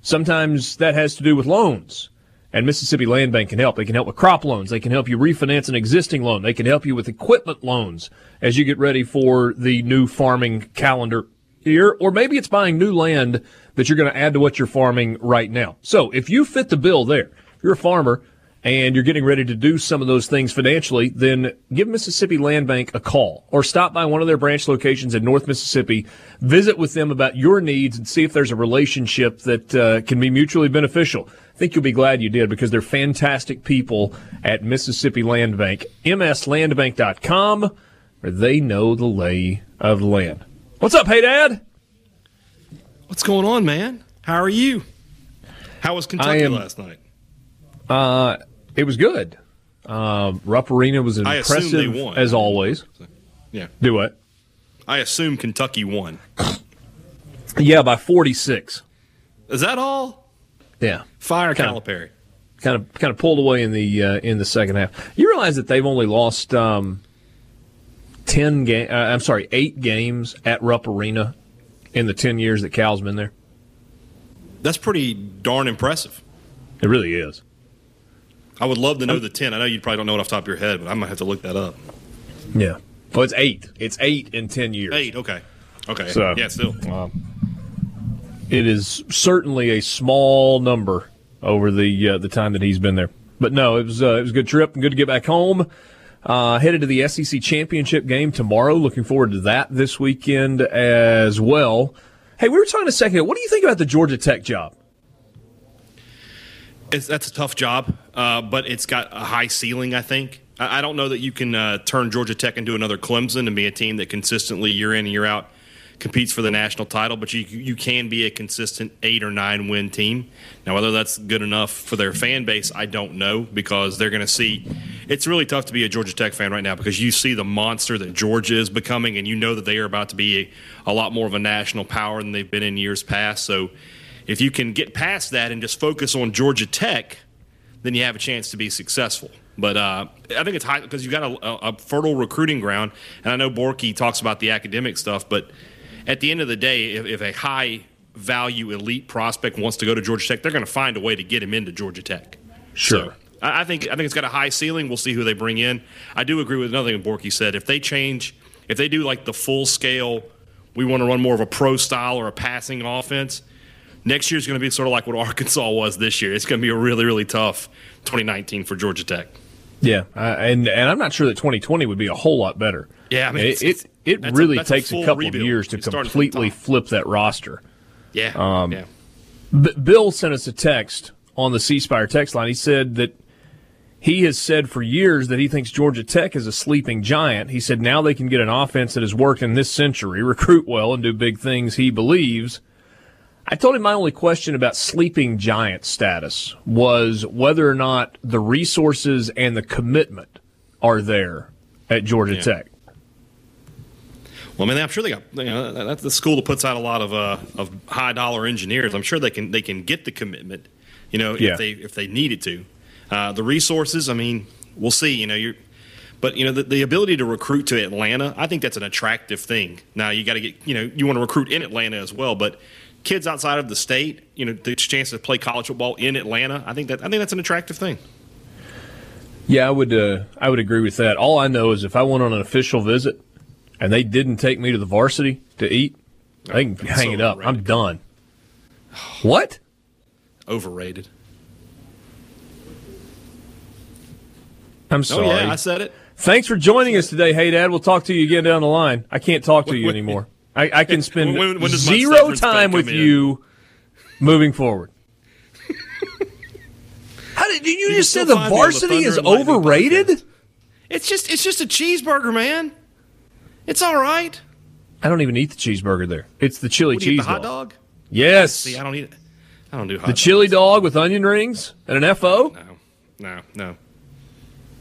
Sometimes that has to do with loans. And Mississippi Land Bank can help. They can help with crop loans. They can help you refinance an existing loan. They can help you with equipment loans as you get ready for the new farming calendar year. Or maybe it's buying new land that you're going to add to what you're farming right now. So if you fit the bill there, if you're a farmer and you're getting ready to do some of those things financially, then give Mississippi Land Bank a call or stop by one of their branch locations in North Mississippi, visit with them about your needs and see if there's a relationship that uh, can be mutually beneficial. I think you'll be glad you did because they're fantastic people at Mississippi Land Bank. MSLandbank.com, where they know the lay of the land. What's up, Haydad? What's going on, man? How are you? How was Kentucky am- last night? Uh, it was good. Uh, Rupp Arena was impressive won. as always. Yeah, Do what? I assume Kentucky won. Yeah, by 46. Is that all? Yeah. Fire Kinda. Calipari. kind of kind of pulled away in the uh, in the second half. You realize that they've only lost um, ten game. Uh, I'm sorry, eight games at Rupp Arena in the ten years that Cal's been there. That's pretty darn impressive. It really is. I would love to know the ten. I know you probably don't know it off the top of your head, but I might have to look that up. Yeah. Well, it's eight. It's eight in ten years. Eight. Okay. Okay. So- yeah, still. It is certainly a small number over the uh, the time that he's been there. But no, it was uh, it was a good trip and good to get back home. Uh, headed to the SEC championship game tomorrow. Looking forward to that this weekend as well. Hey, we were talking a second ago. What do you think about the Georgia Tech job? It's, that's a tough job, uh, but it's got a high ceiling. I think. I, I don't know that you can uh, turn Georgia Tech into another Clemson and be a team that consistently year in and year out competes for the national title. But you you can be a consistent eight or nine win team. Now, whether that's good enough for their fan base, I don't know because they're going to see. It's really tough to be a Georgia Tech fan right now because you see the monster that Georgia is becoming, and you know that they are about to be a, a lot more of a national power than they've been in years past. So. If you can get past that and just focus on Georgia Tech, then you have a chance to be successful. But uh, I think it's high because you've got a, a, fertile recruiting ground. And I know Borky talks about the academic stuff, but at the end of the day, if, if a high value elite prospect wants to go to Georgia Tech, they're going to find a way to get him into Georgia Tech. Sure. So, I I think I think it's got a high ceiling. We'll see who they bring in. I do agree with another thing Borky said. If they change, if they do like the full scale, we want to run more of a pro style or a passing offense. Next year's going to be sort of like what Arkansas was this year. It's going to be a really really tough 2019 for Georgia Tech. Yeah, uh, and and I'm not sure that 2020 would be a whole lot better. Yeah, I mean, it it, it really a takes a, full couple rebuild. of years to You're starting from the completely flip that roster. Yeah, Um, yeah. B- Bill sent us a text on the C Spire text line. He said that he has said for years that he thinks Georgia Tech is a sleeping giant. He said now they can get an offense that has worked in this century, recruit well, and do big things. He believes. I told him my only question about sleeping giant status was whether or not the resources and the commitment are there at Georgia Yeah. Tech. Well, I mean, I'm sure they got. You know, that's the school that puts out a lot of uh, of high dollar engineers. I'm sure they can they can get the commitment. You know, Yeah. if they if they needed to, uh, the resources. I mean, we'll see. You know, you're. But you know the, the ability to recruit to Atlanta, I think that's an attractive thing. Now you got to get you know you want to recruit in Atlanta as well, but kids outside of the state, you know, the chance to play college football in Atlanta, I think that I think that's an attractive thing. Yeah, I would. Uh, I would agree with that. All I know is if I went on an official visit and they didn't take me to the varsity to eat, they can hang so it up. I'm done. What? Overrated. I'm sorry. Oh yeah, I said it. Thanks for joining us today. Hey, Dad, we'll talk to you again down the line. I can't talk to you anymore. I, I can spend When- when zero time with in? you moving forward. How did, did you, can just say the find me on the varsity is overrated? podcast. It's just it's just a cheeseburger, man. It's all right. I don't even eat the cheeseburger there. It's the chili What do you eat, cheese the hot dog. dog? Yes, See, I don't eat it. I don't do hot the dogs. chili dog with onion rings and an FO. No, no, no.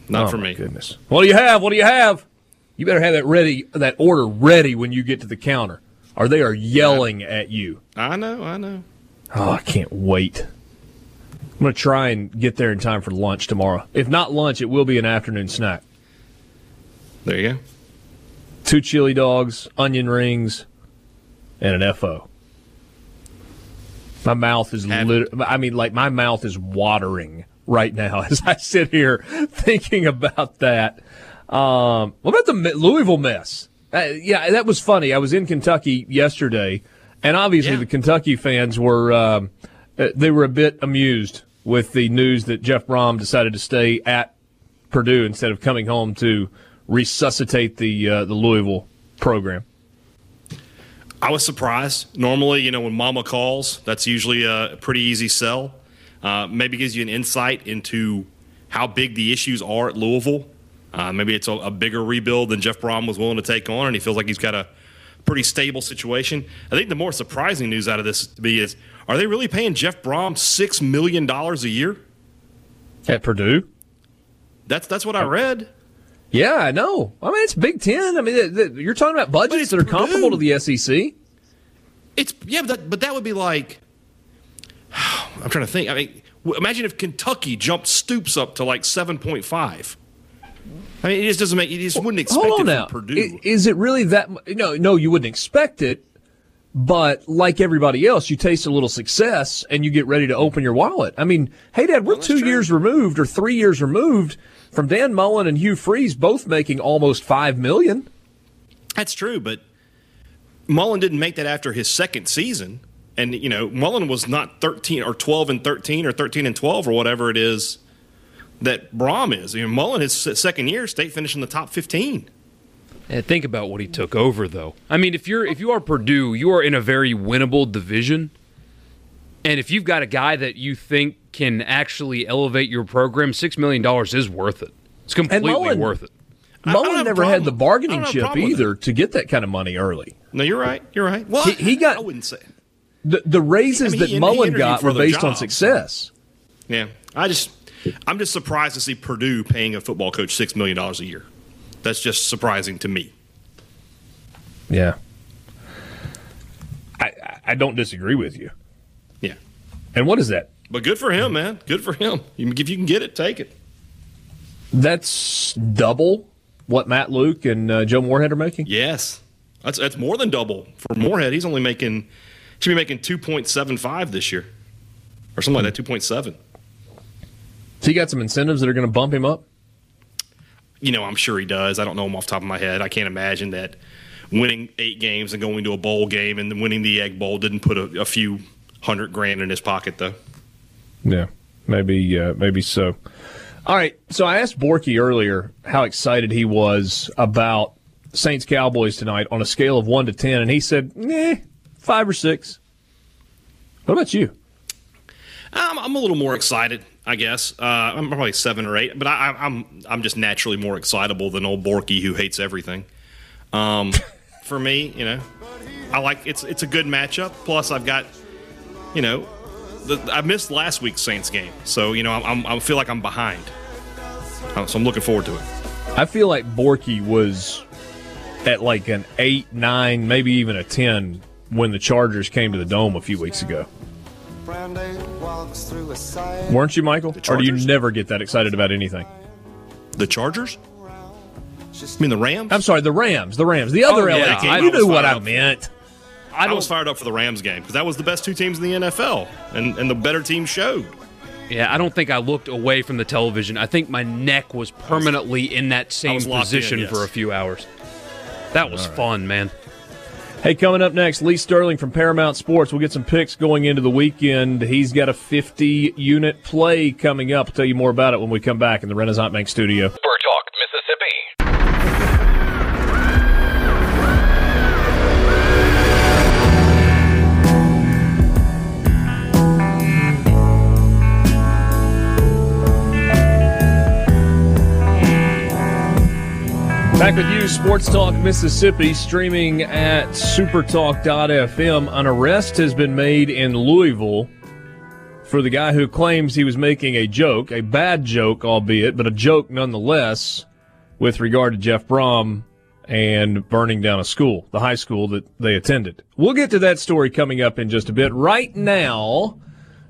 Not oh, for me. Goodness. What do you have? What do you have? You better have that ready, that order ready when you get to the counter, or they are yelling at you. I know, I know. Oh, I can't wait. I'm going to try and get there in time for lunch tomorrow. If not lunch, it will be an afternoon snack. There you go. Two chili dogs, onion rings, and an FO. My mouth is lit- I mean, like my mouth is watering right now as I sit here thinking about that. Um, what about the Louisville mess? Uh, yeah, that was funny. I was in Kentucky yesterday, and obviously Yeah. the Kentucky fans were um, uh, they were a bit amused with the news that Jeff Brohm decided to stay at Purdue instead of coming home to resuscitate the uh, the Louisville program. I was surprised. Normally, you know, when Mama calls, that's usually a pretty easy sell. Uh, maybe gives you an insight into how big the issues are at Louisville. Uh, maybe it's a, a bigger rebuild than Jeff Brohm was willing to take on, and he feels like he's got a pretty stable situation. I think the more surprising news out of this to me is: Are they really paying Jeff Brohm six million dollars a year? At Purdue? That's that's what I read. Yeah, I know. I mean, it's Big Ten. I mean, th- th- you're talking about budgets that are Purdue. comparable to the SEC. It's yeah, but that, but that would be like I'm trying to think. I mean, imagine if Kentucky jumped Stoops up to like seven point five. I mean, it just doesn't make. You just wouldn't expect Hold on it now. from Purdue. Is it really that? No, no, you wouldn't expect it. But like everybody else, you taste a little success and you get ready to open your wallet. I mean, hey, Dad, we're that's two true. years removed or three years removed from Dan Mullen and Hugh Freeze both making almost five million. That's true, but Mullen didn't make that after his second season, and you know Mullen was not thirteen or twelve and thirteen or thirteen and twelve or whatever it is that Brohm is. You know, Mullen his second year, state finished in the top fifteen. And think about what he took over, though. I mean, if you're if you are Purdue, you are in a very winnable division, and if you've got a guy that you think can actually elevate your program, six million dollars is worth it. It's completely Mullen- worth it. I- I don't Mullen have a never had the bargaining don't have a chip either to get that kind of money early. No, you're right. You're right. Well, He- he got- I wouldn't say. The, the raises I mean, that he Mullen interviewed got were their based on job. success. Yeah, I just, I'm just surprised to see Purdue paying a football coach six million dollars a year. That's just surprising to me. Yeah. I, I- I don't disagree with you. Yeah, And what is that? but good for him, man. Good for him. If you can get it, take it. That's double what Matt Luke and uh, Joe Moorhead are making. Yes, that's that's more than double for Moorhead. He's only making should be making two point seven five this year, or something like that. Two point seven. So he got some incentives that are going to bump him up. You know, I'm sure he does. I don't know him off the top of my head. I can't imagine that winning eight games and going to a bowl game and winning the Egg Bowl didn't put a, a few hundred grand in his pocket, though. Yeah, maybe uh, maybe so. All right. So I asked Borky earlier how excited he was about Saints Cowboys tonight on a scale of one to ten, and he said, "Nah, five or six. What about you? I'm, I'm a little more excited, I guess. Uh, I'm probably seven or eight, but I, I- I'm I'm just naturally more excitable than old Borky who hates everything. Um, for me, you know, I like it's it's a good matchup. Plus, I've got, you know, the, I missed last week's Saints game, so you know I'm, I'm I feel like I'm behind. Uh, So I'm looking forward to it. I feel like Borky was at like an eight, nine, maybe even a ten when the Chargers came to the dome a few weeks ago. Weren't you, Michael? Or do you never get that excited about anything? The Chargers? I mean the Rams? I'm sorry, the Rams. The Rams. The oh, other Oh, LA yeah, team. I you knew what I up. meant. I, was fired up for the Rams game because that was the best two teams in the NFL, and, and the better team showed. Yeah, I don't think I looked away from the television. I think my neck was permanently in that same position in, yes. for a few hours. That was fun, man. Hey, coming up next, Lee Sterling from Paramount Sports. We'll get some picks going into the weekend. He's got a 50 unit play coming up. I'll tell you more about it when we come back in the Renaissance Bank studio. Back with you, Sports Talk Mississippi, streaming at supertalk.fm. An arrest has been made in Louisville for the guy who claims he was making a joke, a bad joke, albeit, but a joke nonetheless, with regard to Jeff Brohm and burning down a school, the high school that they attended. We'll get to that story coming up in just a bit. Right now,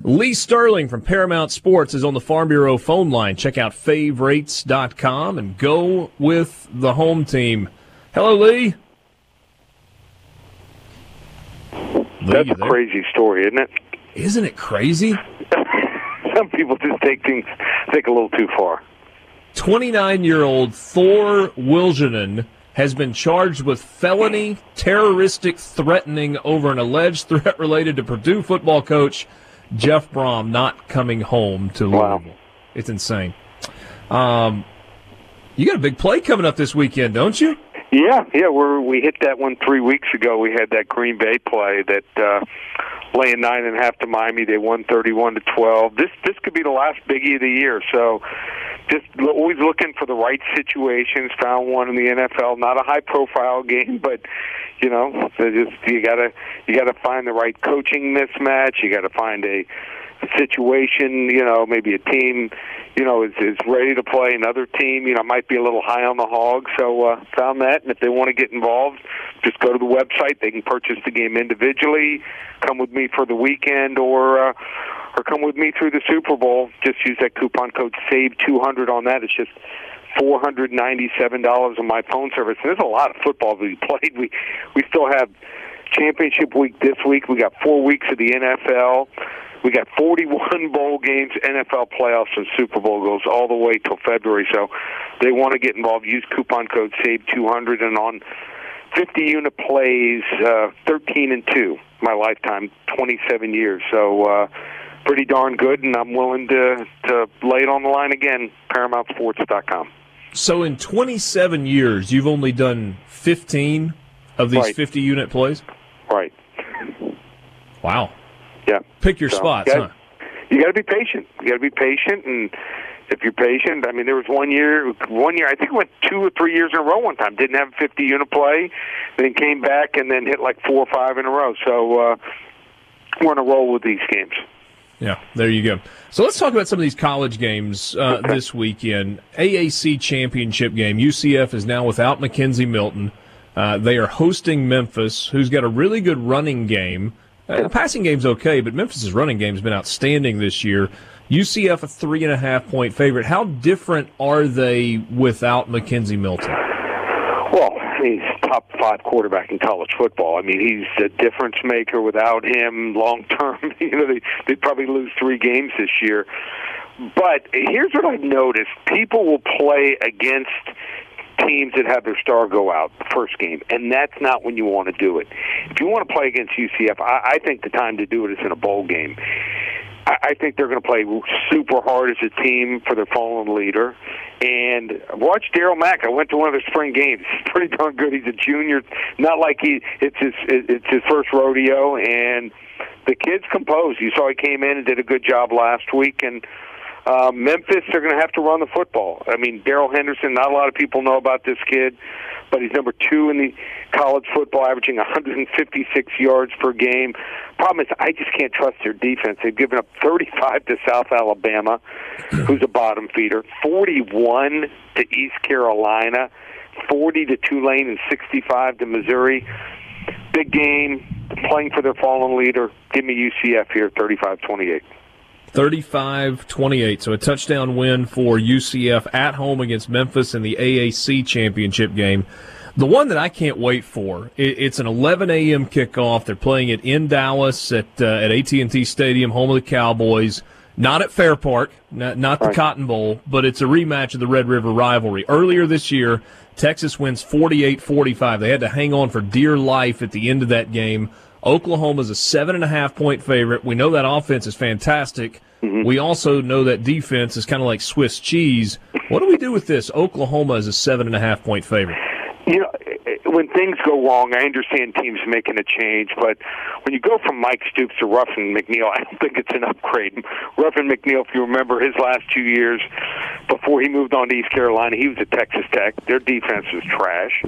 Lee Sterling from Paramount Sports is on the Farm Bureau phone line. Check out favorites.com and go with the home team. Hello, Lee. That's a crazy story, isn't it? Isn't it crazy? Some people just take things take a little too far. 29 year old Thor Wilgenin has been charged with felony terroristic threatening over an alleged threat related to Purdue football coach Jeff Brohm not coming home to Louisville. Wow. It's insane. Um, you got a big play coming up this weekend, don't you? Yeah, yeah, we we hit that one three weeks ago. We had that Green Bay play that uh, laying nine and a half to Miami. They won thirty-one to twelve. This this could be the last biggie of the year. So, just always looking for the right situations. Found one in the NFL. Not a high-profile game, but you know, just you gotta you gotta find the right coaching mismatch. You gotta find a situation, you know, maybe a team, you know, is is ready to play. Another team, you know, might be a little high on the hog. So uh, found that, and if they want to get involved, just go to the website. They can purchase the game individually, come with me for the weekend, or uh, or come with me through the Super Bowl. Just use that coupon code Save two hundred on that. It's just four hundred ninety seven dollars on my phone service. And there's a lot of football we played. We we still have championship week this week. We got four weeks of the NFL. We got 41 bowl games, NFL playoffs, and Super Bowl goes all the way till February. So they want to get involved. Use coupon code SAVE200 and on 50 unit plays, uh, 13 and 2. My lifetime, 27 years. So uh, pretty darn good, and I'm willing to, to lay it on the line again. ParamountSports.com. So in 27 years, you've only done 15 of these Right. 50 unit plays? Right. Wow. Yeah. Pick your So, spots, yeah. huh? you got to be patient. You got to be patient, and if you're patient, I mean, there was one year, one year, I think it went two or three years in a row. One time, didn't have a 50 unit play, then came back and then hit like four or five in a row. So uh, we're on a roll with these games. Yeah, there you go. So let's talk about some of these college games uh, this weekend. AAC championship game. UCF is now without McKenzie Milton. Uh, they are hosting Memphis, who's got a really good running game. Uh, the passing game's okay, but Memphis's running game's been outstanding this year. UCF a three and a half point favorite. How different are they without McKenzie Milton? Well, he's top five quarterback in college football. I mean, he's a difference maker. Without him, long term, you know, they they'd probably lose three games this year. But here's what I've noticed: people will play against teams that have their star go out the first game, and that's not when you want to do it. If you want to play against UCF, I, I think the time to do it is in a bowl game. I I think they're going to play super hard as a team for their fallen leader. And watch Darriel Mack. I went to one of their spring games. He's pretty darn good. He's a junior. Not like he it's his it's his first rodeo. And the kid's composed. You saw he came in and did a good job last week. And uh, Memphis, they're going to have to run the football. I mean, Darrell Henderson. Not a lot of people know about this kid, but he's number two in the college football, averaging 156 yards per game. Problem is, I just can't trust their defense. They've given up 35 to South Alabama, who's a bottom feeder, 41 to East Carolina, 40 to Tulane, and 65 to Missouri. Big game, playing for their fallen leader. Give me UCF here, 35-28. 35 28. So a touchdown win for UCF at home against Memphis in the AAC championship game. The one that I can't wait for, it's an 11 a.m. kickoff. They're playing it in Dallas at uh, at AT&T Stadium, home of the Cowboys. Not at Fair Park, not, not the. Cotton Bowl, but it's a rematch of the Red River rivalry. Earlier this year, Texas wins 48-45. They had to hang on for dear life at the end of that game. Oklahoma's a seven and a half point favorite. We know that offense is fantastic. Mm-hmm. We also know that defense is kind of like Swiss cheese. What do we do with this? Oklahoma is a seven and a half point favorite. you know, when things go wrong, I understand teams making a change, but when you go from Mike Stoops to Ruffin McNeill, I don't think it's an upgrade. Ruffin McNeill, if you remember his last two years before he moved on to East Carolina, he was at Texas Tech. Their defense was trash.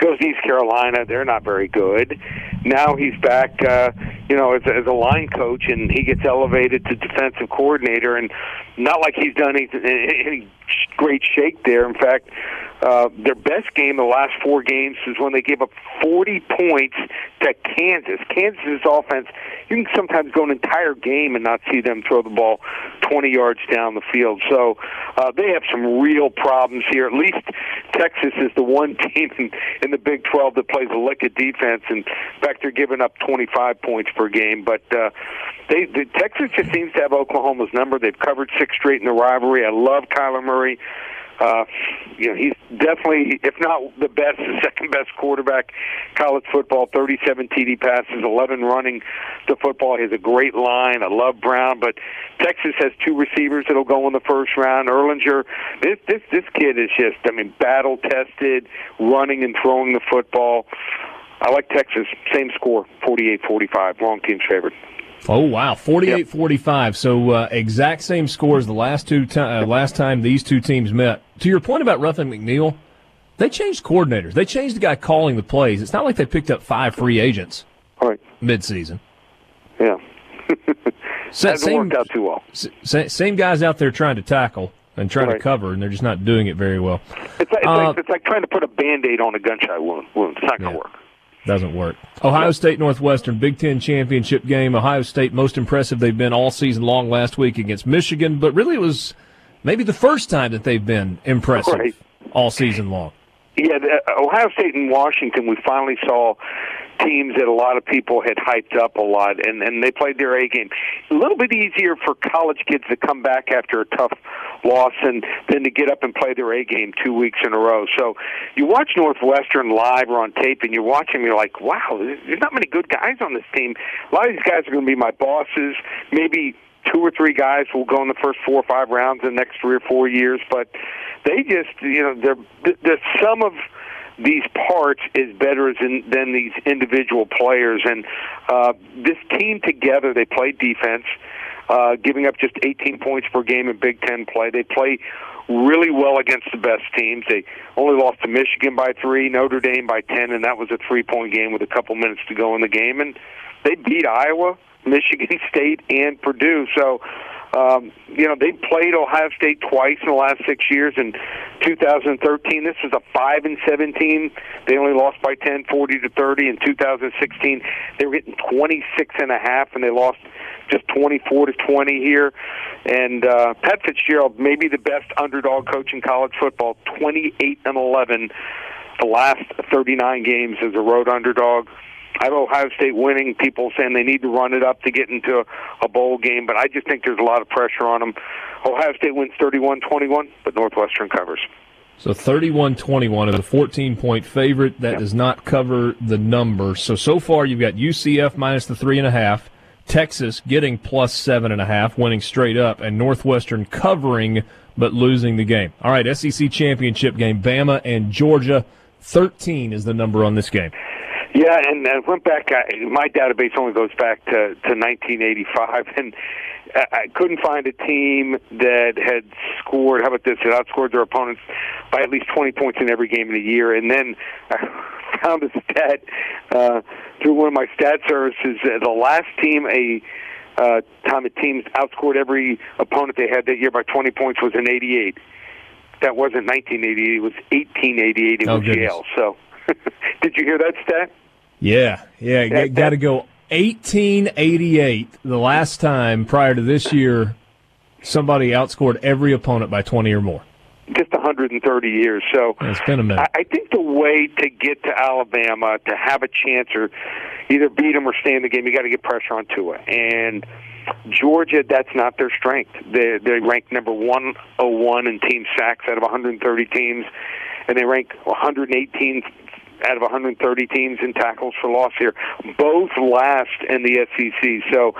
Goes to East Carolina, they're not very good. Now he's back, uh, you know, as, as a line coach, and he gets elevated to defensive coordinator, and not like he's done any, any great shake there. In fact, Uh, their best game the last four games is when they gave up 40 points to Kansas. Kansas's offense, you can sometimes go an entire game and not see them throw the ball 20 yards down the field. So uh, they have some real problems here. At least Texas is the one team in, in the Big 12 that plays a lick of defense. And in fact, they're giving up 25 points per game. But uh, they, the, Texas just seems to have Oklahoma's number. They've covered six straight in the rivalry. I love Kyler Murray. Uh, you know, he's definitely, if not the best, the second best quarterback college football. 37 TD passes, 11 running the football. He has a great line. I love Brown, but Texas has two receivers that'll go in the first round. Ehlinger, this this this kid is just, I mean, battle tested, running and throwing the football. I like Texas. Same score, 48-45. Wrong team's favorite. Oh wow, 48-45. So uh, exact same score as the last two ti- uh, last time these two teams met. To your point about Ruffin McNeill, they changed coordinators. They changed the guy calling the plays. It's not like they picked up five free agents right. mid-season. Yeah. Sa- Hasn't worked out too well. sa- same guys out there trying to tackle and trying Right. to cover, and they're just not doing it very well. It's like, it's, Uh, like, it's like trying to put a band-aid on a gunshot wound. wound. It's not going to Yeah. work. Doesn't work. Ohio State Northwestern Big Ten championship game. Ohio State most impressive they've been all season long last week against Michigan, but really it was maybe the first time that they've been impressive Right. all season long. Yeah, the, uh, Ohio State and Washington, we finally saw teams that a lot of people had hyped up a lot, and and they played their A game. A little bit easier for college kids to come back after a tough loss and then to get up and play their A game two weeks in a row. So you watch Northwestern live or on tape, and you're watching, you're like, wow, there's not many good guys on this team. A lot of these guys are going to be my bosses. Maybe two or three guys will go in the first four or five rounds in the next three or four years, but they just, you know, they're the, sum of these parts is better than, than these individual players. And uh, this team together, they play defense, uh, giving up just 18 points per game in Big Ten play. They play really well against the best teams. They only lost to Michigan by three, Notre Dame by 10, and that was a three-point game with a couple minutes to go in the game. And they beat Iowa, Michigan State, and Purdue. So um, you know, they played Ohio State twice in the last six years. In 2013, this was a five and 17. They only lost by 10, 40 to 30. In 2016, they were getting 26 and a half, and they lost just 24 to 20 here. And uh, Pat Fitzgerald, maybe the best underdog coach in college football, 28 and 11 the last 39 games as a road underdog. I have Ohio State winning. People saying they need to run it up to get into a bowl game, but I just think there's a lot of pressure on them. Ohio State wins 31-21, but Northwestern covers. So 31-21 is a 14-point favorite. That does not cover the number. So, so far you've got UCF minus the three and a half, Texas getting plus seven and a half, winning straight up, and Northwestern covering but losing the game. All right, SEC championship game, Bama and Georgia. 13 is the number on this game. Yeah, and I went back. I, my database only goes back to to 1985, and I, couldn't find a team that had scored. How about this? That outscored their opponents by at least 20 points in every game in a year. And then I found a stat uh, through one of my stat services. Uh, the last team a uh, time a team outscored every opponent they had that year by 20 points was in '88. That wasn't 1988. It was 1888. It Oh, was goodness. Yale. So, did you hear that stat? Yeah, yeah, got to go 1888, the last time prior to this year somebody outscored every opponent by 20 or more. just 130 years. So It's been a minute. I, I think the way to get to Alabama to have a chance or either beat them or stay in the game, you got to get pressure on Tua. And Georgia, that's not their strength. They they rank number 101 in team sacks out of 130 teams, and they rank 118 out of 130 teams in tackles for loss here. Both last in the SEC. So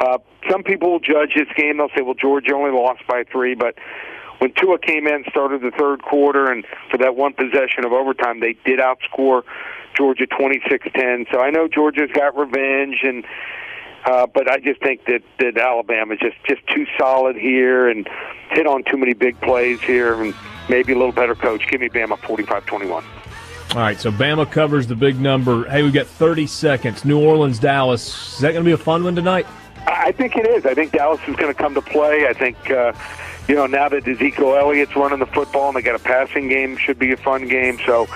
uh, some people will judge this game. They'll say, well, Georgia only lost by three, but when Tua came in, started the third quarter, and for that one possession of overtime, they did outscore Georgia 26-10. So I know Georgia's got revenge, and uh, but I just think that that Alabama's just just too solid here and hit on too many big plays here, and maybe a little better coach. Give me Bama 45-21. All right, so Bama covers the big number. Hey, we've got 30 seconds. New Orleans, Dallas. Is that going to be a fun one tonight? I I think it is. I think Dallas is going to come to play. I think uh, you know, now that Ezekiel Elliott's running the football and they got a passing game, should be a fun game. So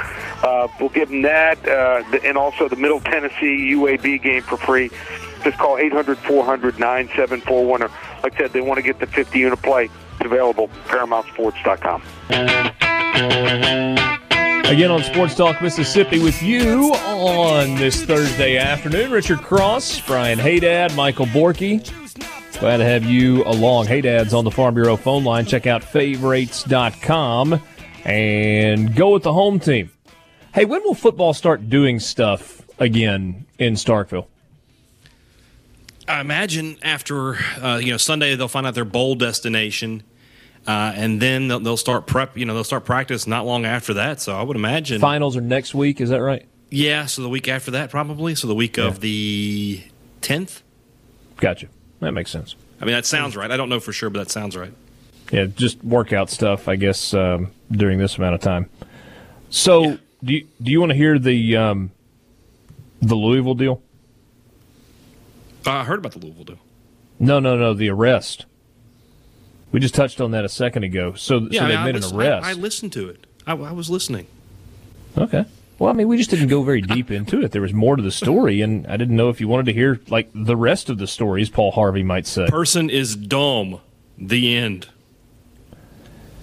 uh, we'll give them that, uh, and also the Middle Tennessee UAB game for free. Just call 800 400 9741. Or, like I said, they want to get the 50 unit play. It's available, at ParamountSports.com. Again on Sports Talk Mississippi with you on this Thursday afternoon. Richard Cross, Brian Haydad, Michael Borky. Glad to have you along. Haydad's on the Farm Bureau phone line. Check out favorites.com and go with the home team. Hey, when will football start doing stuff again in Starkville? I imagine after uh, you know Sunday they'll find out their bowl destination, uh, and then they'll, they'll, start prep. You know they'll start practice not long after that. So I would imagine finals are next week. Is that right? Yeah. So the week after that, probably. So the week yeah. of the tenth. Gotcha. That makes sense. I mean that sounds right. I don't know for sure, but that sounds right. Yeah, just workout stuff, I guess, um, during this amount of time. So, yeah. do you, do you want to hear the um, the Louisville deal? Uh, I heard about the Louisville deal. No, no, no, the arrest. We just touched on that a second ago. So, yeah, so they I made listened, an arrest. I, I listened to it. I, I, was listening. Okay. Well, I mean, we just didn't go very deep into it. There was more to the story, and I didn't know if you wanted to hear like the rest of the stories. Paul Harvey might say. Person is dumb. The end.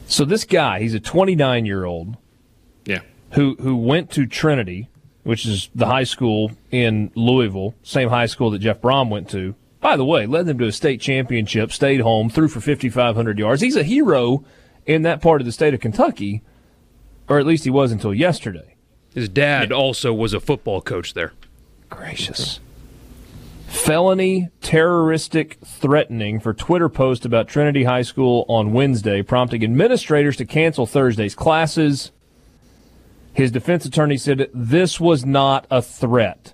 So this guy, he's a 29 year old. Yeah. Who who went to Trinity which is the high school in Louisville, same high school that Jeff Brohm went to. By the way, led them to a state championship, stayed home, threw for 5,500 yards. He's a hero in that part of the state of Kentucky, or at least he was until yesterday. His dad also was a football coach there. Gracious. Felony terroristic threatening for Twitter post about Trinity High School on Wednesday, prompting administrators to cancel Thursday's classes. His defense attorney said this was not a threat.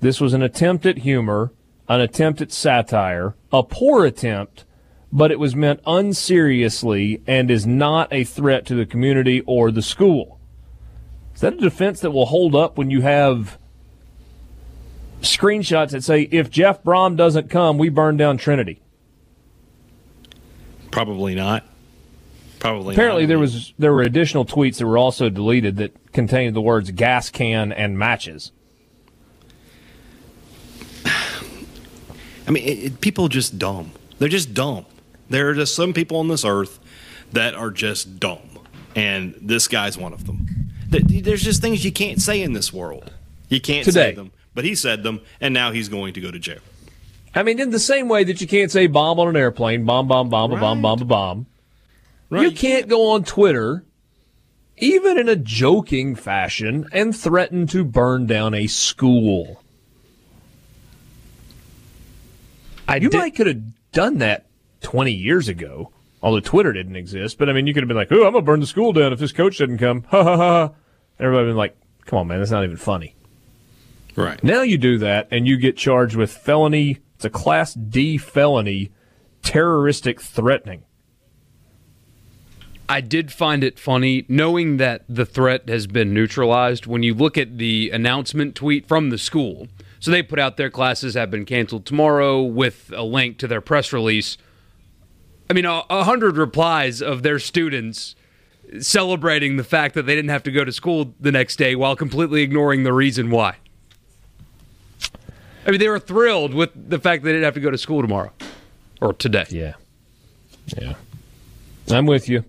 This was an attempt at humor, an attempt at satire, a poor attempt, but it was meant unseriously and is not a threat to the community or the school. Is that a defense that will hold up when you have screenshots that say, if Jeff Brohm doesn't come, we burn down Trinity? Probably not. Probably. Apparently, not. there was there were additional tweets that were also deleted that contained the words gas can and matches. I mean, it, it, people are just dumb. They're just dumb. There are just some people on this earth that are just dumb, and this guy's one of them. There's just things you can't say in this world. You can't Today. say them, but he said them, and now he's going to go to jail. I mean, in the same way that you can't say bomb on an airplane, bomb, bomb, bomb, right. bomb, bomb, bomb. Right. You can't go on Twitter, even in a joking fashion, and threaten to burn down a school. I you did. might could have done that 20 years ago, although Twitter didn't exist. But I mean, you could have been like, "Oh, I'm gonna burn the school down if this coach doesn't come." Ha ha ha! Everybody been like, "Come on, man, that's not even funny." Right now, you do that, and you get charged with felony. It's a Class D felony, terroristic threatening. I did find it funny knowing that the threat has been neutralized when you look at the announcement tweet from the school. So they put out their classes have been canceled tomorrow with a link to their press release. I mean, a, hundred replies of their students celebrating the fact that they didn't have to go to school the next day while completely ignoring the reason why. I mean, they were thrilled with the fact that they didn't have to go to school tomorrow or today. Yeah. Yeah. I'm with you.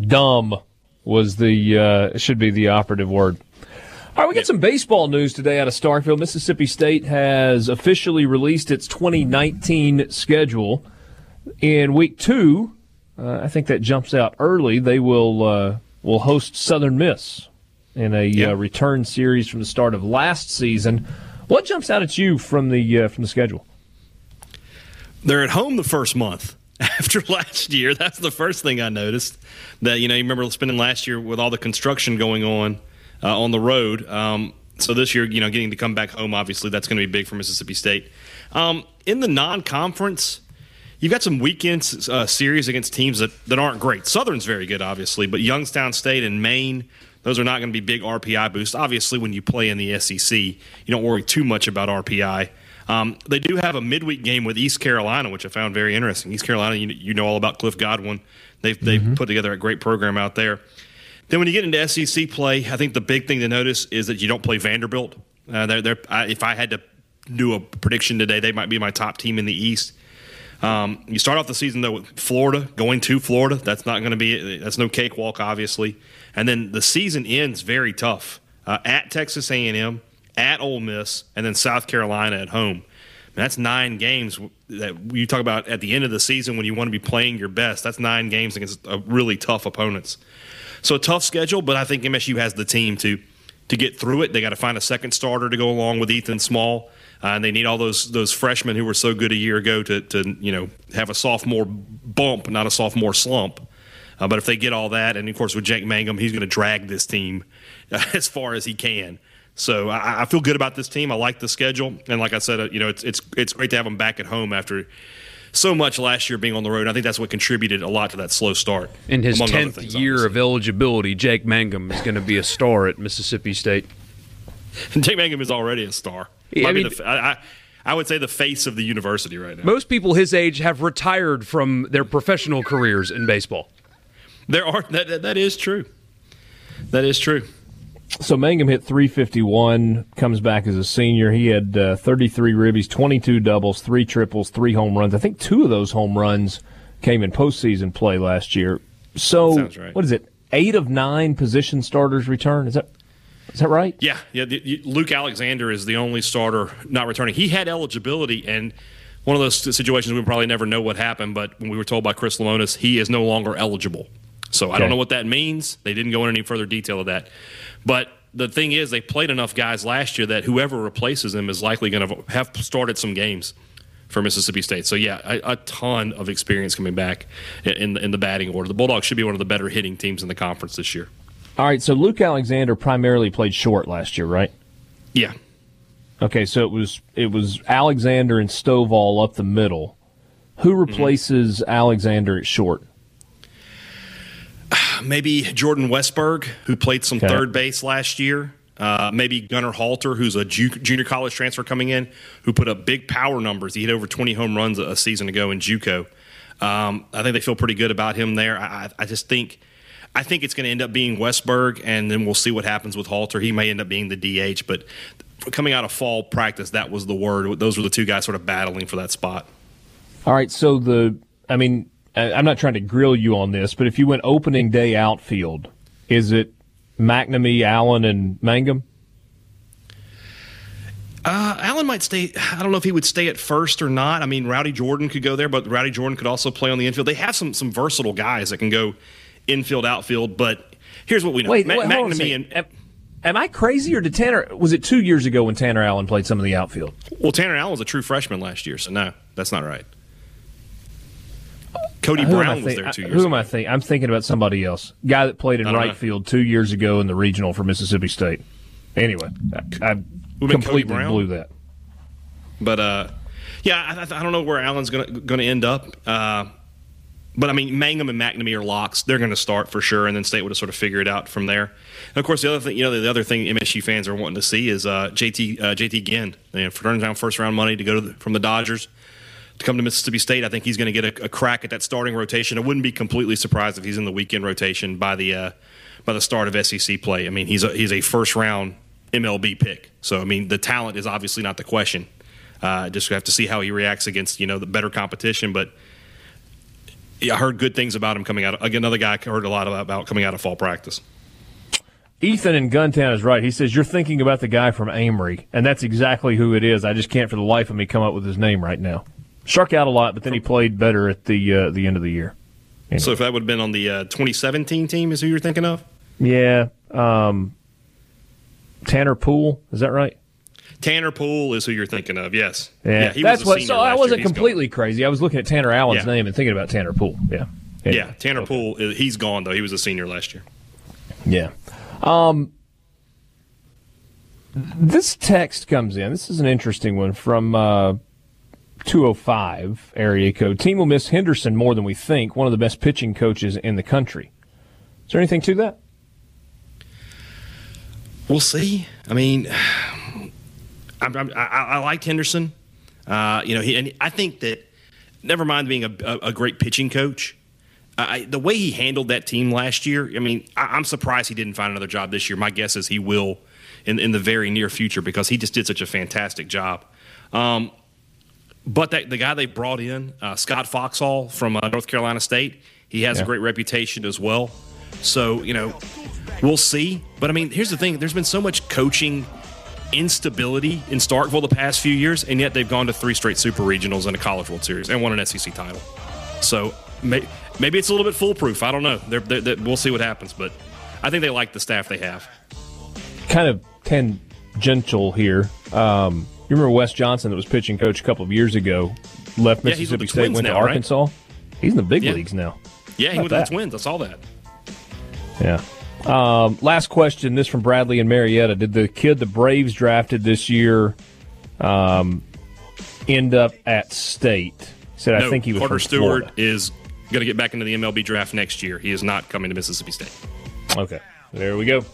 Dumb was the uh, should be the operative word. All right, we got some baseball news today out of Starkville. Mississippi State has officially released its 2019 schedule. In week two, uh, I think that jumps out early. They will uh, will host Southern Miss in a uh, return series from the start of last season. What jumps out at you from the uh, from the schedule? They're at home the first month. after last year. That's the first thing I noticed. That you know, you remember spending last year with all the construction going on uh, on the road. Um, so this year, you know, getting to come back home, obviously, that's going to be big for Mississippi State. Um, in the non-conference, you've got some weekend uh, series against teams that, that aren't great. Southern's very good, obviously, but Youngstown State and Maine, those are not going to be big RPI boosts. Obviously, when you play in the SEC, you don't worry too much about RPI. Um, they do have a midweek game with East Carolina, which I found very interesting. East Carolina, you, you know all about Cliff Godwin. They've, they've mm-hmm. put together a great program out there. Then when you get into SEC play, I think the big thing to notice is that you don't play Vanderbilt. Uh, they're, they're, I, if I had to do a prediction today, they might be my top team in the East. Um, you start off the season though with Florida going to Florida. That's not going to be that's no cakewalk, obviously. And then the season ends very tough uh, at Texas A&M, at Ole Miss, and then South Carolina at home. That's nine games that you talk about at the end of the season when you want to be playing your best. That's nine games against really tough opponents. So a tough schedule, but I think MSU has the team to to get through it. They got to find a second starter to go along with Ethan Small, uh, and they need all those those freshmen who were so good a year ago to to you know have a sophomore bump, not a sophomore slump. Uh, but if they get all that, and of course with Jake Mangum, he's going to drag this team uh, as far as he can. So I, I, feel good about this team. I like the schedule, and like I said, uh, you know, it's it's it's great to have them back at home after so much last year being on the road. I think that's what contributed a lot to that slow start. In his tenth things, year obviously. of eligibility, Jake Mangum is going to be a star at Mississippi State. Jake Mangum is already a star. Yeah, I, mean, the, I, I would say the face of the university right now. Most people his age have retired from their professional careers in baseball. There are that that, that is true. That is true. So Mangum hit 351, comes back as a senior. He had uh, 33 ribbies, 22 doubles, three triples, three home runs. I think two of those home runs came in postseason play last year. So right. what is it? Eight of nine position starters return. Is that is that right? Yeah, yeah. The, Luke Alexander is the only starter not returning. He had eligibility, and one of those situations we probably never know what happened. But when we were told by Chris Lemonis, he is no longer eligible. So okay. I don't know what that means. They didn't go into any further detail of that. But the thing is, they played enough guys last year that whoever replaces them is likely going to have started some games for Mississippi State. So yeah, a, a, ton of experience coming back in, in the batting order. The Bulldogs should be one of the better hitting teams in the conference this year. All right, so Luke Alexander primarily played short last year, right? Yeah. Okay, so it was it was Alexander and Stovall up the middle. Who mm-hmm. replaces mm-hmm. Alexander at short? maybe Jordan Westburg, who played some okay. third base last year. Uh, maybe Gunnar Halter, who's a ju- junior college transfer coming in, who put up big power numbers. He hit over 20 home runs a, a season ago in JUCO. Um, I think they feel pretty good about him there. I, I just think, I think it's going to end up being Westburg, and then we'll see what happens with Halter. He may end up being the DH, but coming out of fall practice, that was the word. Those were the two guys sort of battling for that spot. All right, so the, I mean, I'm not trying to grill you on this, but if you went opening day outfield, is it MacNamee, Allen, and Mangum? Uh, Allen might stay. I don't know if he would stay at first or not. I mean, Rowdy Jordan could go there, but Rowdy Jordan could also play on the infield. They have some some versatile guys that can go infield, outfield. But here's what we know: wait, Ma- wait MacNamee and. Am, am I crazy, or did Tanner? Was it two years ago when Tanner Allen played some of the outfield? Well, Tanner Allen was a true freshman last year, so no, that's not right. Cody uh, Brown was there two years. Who ago. am I thinking? I'm thinking about somebody else. Guy that played in right know. field two years ago in the regional for Mississippi State. Anyway, I, I completely blew that. But uh, yeah, I, I, don't know where Allen's going to end up. Uh, but I mean, Mangum and MacNamee are locks. They're going to start for sure, and then State would have sort of figure it out from there. And of course, the other thing, you know, the other thing MSU fans are wanting to see is uh, JT uh, JT Ginn. You know, turns down first round money to go to the, from the Dodgers to come to Mississippi State. I think he's going to get a, a, crack at that starting rotation. I wouldn't be completely surprised if he's in the weekend rotation by the uh, by the start of SEC play. I mean, he's a, he's a first round MLB pick. So I mean, the talent is obviously not the question. Uh, just have to see how he reacts against you know the better competition. But yeah, I heard good things about him coming out. Again, another guy I heard a lot about coming out of fall practice. Ethan in Guntown is right. He says you're thinking about the guy from Amory, and that's exactly who it is. I just can't for the life of me come up with his name right now struck out a lot, but then he played better at the uh, the end of the year. Anyway. So if that would have been on the uh, 2017 team, is who you're thinking of? Yeah, um, Tanner Poole, is that right? Tanner Poole is who you're thinking of. Yes. Yeah, yeah that's what. So I wasn't completely crazy. I was looking at Tanner Allen's yeah. name and thinking about Tanner Poole. Yeah. Anyway, yeah, Tanner okay. Poole. He's gone though. He was a senior last year. Yeah. Um, this text comes in. This is an interesting one from uh, 205 area code. Team will miss Henderson more than we think, one of the best pitching coaches in the country. Is there anything to that? We'll see. I mean, I, I, I liked Henderson. Uh, you know, he, and I think that never mind being a, a, a great pitching coach. I, the way he handled that team last year, I mean, I, am surprised he didn't find another job this year. My guess is he will in, in the very near future because he just did such a fantastic job. Um, but that, the guy they brought in, uh, Scott Foxhall from uh, North Carolina State, he has yeah. a great reputation as well. So, you know, we'll see. But I mean, here's the thing there's been so much coaching instability in Starkville the past few years, and yet they've gone to three straight Super Regionals and a College World Series and won an SEC title. So may, maybe it's a little bit foolproof. I don't know. They're, they're, they're, we'll see what happens, but I think they like the staff they have. Kind of tangential here. Um, you remember Wes Johnson that was pitching coach a couple of years ago, left yeah, Mississippi State, went now, to Arkansas. Right? He's in the big yeah. leagues now. Yeah, he went to the Twins. I saw that. Yeah. Um, last question. This from Bradley and Marietta. Did the kid the Braves drafted this year um, end up at State? He said no, I think he was. Carter Stewart Florida. is going to get back into the MLB draft next year. He is not coming to Mississippi State. Okay, there we go.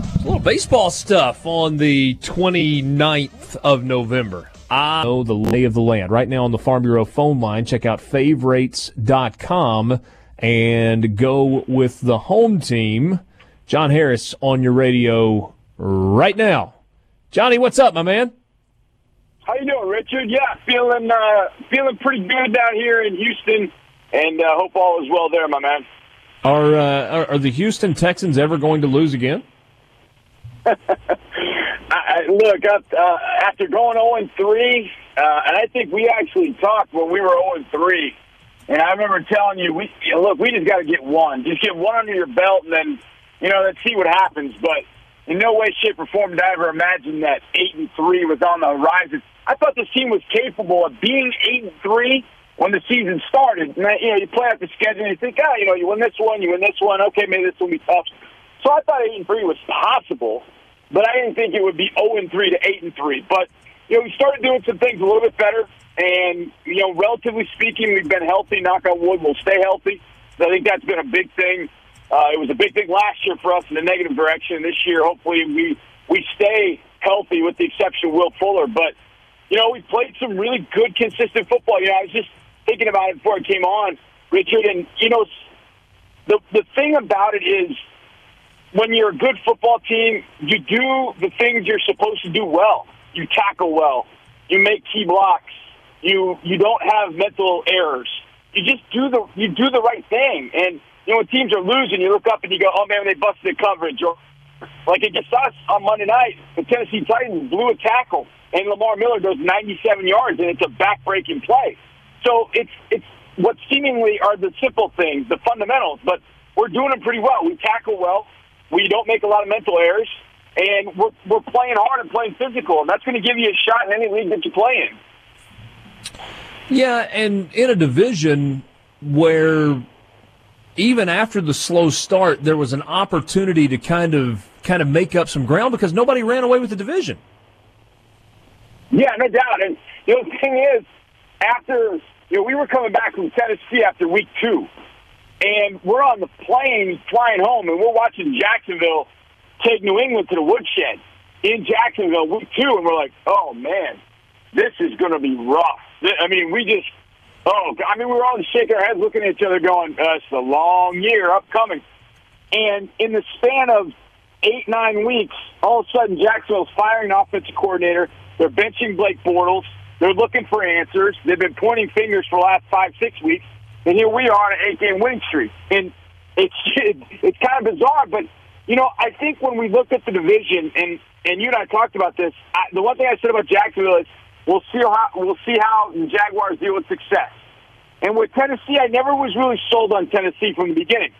A little baseball stuff on the 29th of November. I know the lay of the land. Right now on the Farm Bureau phone line, check out favorites.com and go with the home team. John Harris on your radio right now. Johnny, what's up, my man? How you doing, Richard? Yeah, feeling uh, feeling pretty good down here in Houston, and uh, hope all is well there, my man. Are, uh, are, are the Houston Texans ever going to lose again? I, look, uh, after going 0 and 3, uh, and I think we actually talked when we were 0 and 3 and I remember telling you, we look, we just got to get one. Just get one under your belt, and then you know, let's see what happens. But in no way, shape, or form did I ever imagine that eight and three was on the horizon. I thought this team was capable of being eight and three when the season started. And you know, you play out the schedule, and you think, ah, oh, you know, you win this one, you win this one. Okay, maybe this will be tough. So I thought eight and three was possible, but I didn't think it would be zero oh and three to eight and three. But you know, we started doing some things a little bit better. And, you know, relatively speaking, we've been healthy. Knock on wood, we'll stay healthy. So I think that's been a big thing. Uh, it was a big thing last year for us in the negative direction. This year, hopefully, we we stay healthy, with the exception of Will Fuller. But you know, we played some really good, consistent football. You know, I was just thinking about it before I came on, Richard, and you know, the the thing about it is when you're a good football team, you do the things you're supposed to do well. You tackle well. You make key blocks. You you don't have mental errors. You just do the you do the right thing. And you know when teams are losing, you look up and you go, "Oh man, they busted the coverage." Or like against us on Monday night, the Tennessee Titans blew a tackle, and Lamar Miller goes 97 yards, and it's a back-breaking play. So it's it's what seemingly are the simple things, the fundamentals, but we're doing them pretty well. We tackle well. We don't make a lot of mental errors, and we're we're playing hard and playing physical, and that's going to give you a shot in any league that you play in. Yeah, and in a division where even after the slow start, there was an opportunity to kind of kind of make up some ground because nobody ran away with the division. Yeah, no doubt. And the thing is, after you know, we were coming back from Tennessee after week two, and we're on the plane flying home, and we're watching Jacksonville take New England to the woodshed in Jacksonville week two, and we're like, oh man, this is going to be rough. I mean, we just, oh, I mean, we were all shaking our heads looking at each other going, uh, it's a long year upcoming. And in the span of eight, nine weeks, all of a sudden Jacksonville's firing offensive coordinator. They're benching Blake Bortles. They're looking for answers. They've been pointing fingers for the last five, six weeks. And here we are on an eight-game winning streak. And it's it's kind of bizarre, but you know, I think when we look at the division, and and you and I talked about this, I, the one thing I said about Jacksonville is We'll see how we'll see how the Jaguars deal with success. And with Tennessee, I never was really sold on Tennessee from the beginning.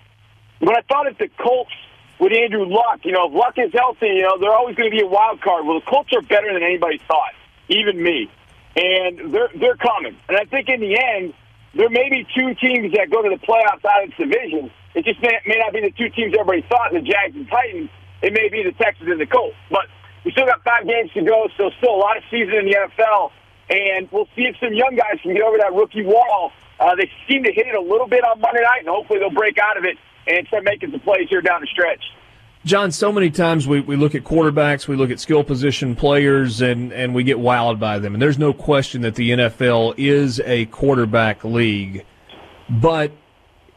But I thought if the Colts with Andrew Luck, you know, if Luck is healthy, you know, they're always going to be a wild card. Well, the Colts are better than anybody thought, even me. And they're they're coming. And I think in the end, there may be two teams that go to the playoffs out of this division. It just may, may not be the two teams everybody thought, the Jags and Titans. It may be the Texans and the Colts. But we still got five games to go, so still a lot of season in the NFL. And we'll see if some young guys can get over that rookie wall. Uh, they seem to hit it a little bit on Monday night, and hopefully they'll break out of it and start making some plays here down the stretch. John, so many times we, we look at quarterbacks, we look at skill position players, and, and we get wowed by them. And there's no question that the NFL is a quarterback league. But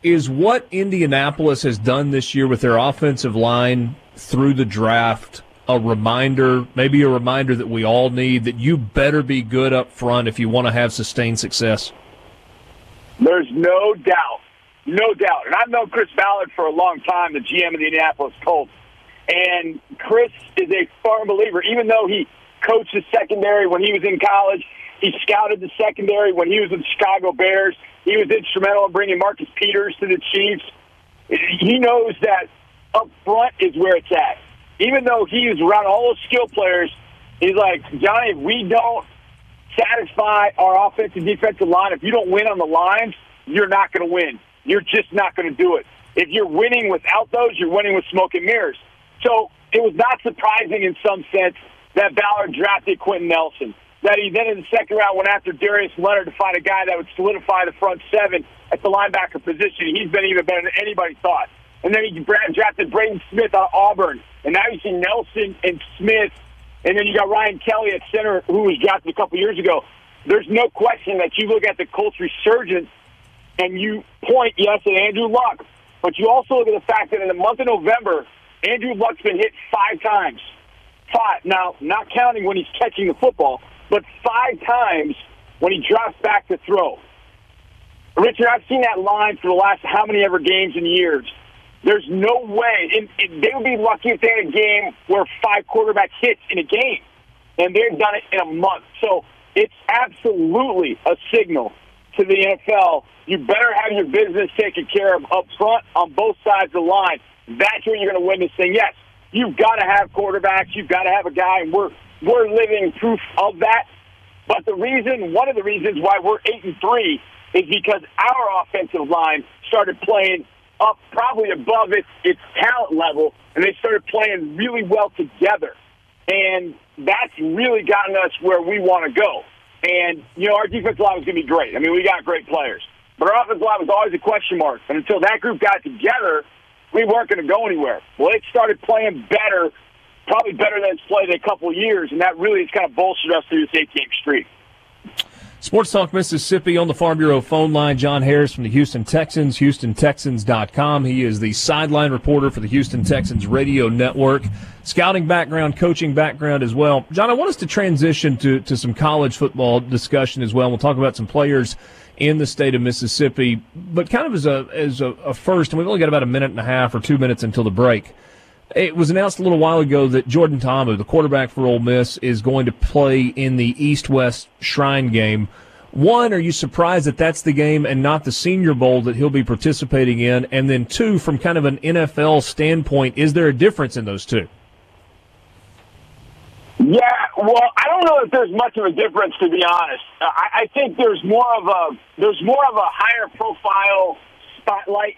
is what Indianapolis has done this year with their offensive line through the draft a reminder, maybe a reminder that we all need that you better be good up front if you want to have sustained success? There's no doubt. No doubt. And I've known Chris Ballard for a long time, the GM of the Indianapolis Colts. And Chris is a firm believer, even though he coached the secondary when he was in college, he scouted the secondary when he was with the Chicago Bears. He was instrumental in bringing Marcus Peters to the Chiefs. He knows that up front is where it's at. Even though he's around all those skill players, he's like, Johnny, if we don't satisfy our offensive and defensive line, if you don't win on the lines, you're not going to win. You're just not going to do it. If you're winning without those, you're winning with smoke and mirrors. So it was not surprising in some sense that Ballard drafted Quenton Nelson. That he then in the second round went after Darius Leonard to find a guy that would solidify the front seven at the linebacker position. He's been even better than anybody thought. And then he drafted Braden Smith out of Auburn. And now you see Nelson and Smith. And then you got Ryan Kelly at center, who was drafted a couple years ago. There's no question that you look at the Colts resurgence and you point, yes, at Andrew Luck. But you also look at the fact that in the month of November, Andrew Luck's been hit five times. Five. Now, not counting when he's catching the football, but five times when he drops back to throw. Richard, I've seen that line for the last how many ever games and years. There's no way. They would be lucky if they had a game where five quarterback hits in a game. And they've done it in a month. So it's absolutely a signal to the NFL. You better have your business taken care of up front on both sides of the line. That's where you're going to win this thing. Yes, you've got to have quarterbacks. You've got to have a guy, and we're we're living proof of that. But the reason, one of the reasons why we're eight and three, is because our offensive line started playing up probably above its its talent level, and they started playing really well together. And that's really gotten us where we want to go. And, you know, our defensive line was going to be great. I mean, we got great players. But our offensive line was always a question mark. And until that group got together, we weren't going to go anywhere. Well, it started playing better, probably better than it's played in a couple years, and that really has kind of bolstered us through this eight-game streak. Sports Talk Mississippi on the Farm Bureau phone line. John Harris from the Houston Texans, HoustonTexans.com. He is the sideline reporter for the Houston Texans radio network. Scouting background, coaching background as well. John, I want us to transition to, to some college football discussion as well. We'll talk about some players in the state of Mississippi, but kind of as a, as a, a first, and we've only got about a minute and a half or two minutes until the break. It was announced a little while ago that Jordan Ta'amu, the quarterback for Ole Miss, is going to play in the East-West Shrine game. One, are you surprised that that's the game and not the Senior Bowl that he'll be participating in? And then two, from kind of an NFL standpoint, is there a difference in those two? Yeah, well, I don't know if there's much of a difference to be honest. Uh, I, I think there's more of a there's more of a higher profile spotlight,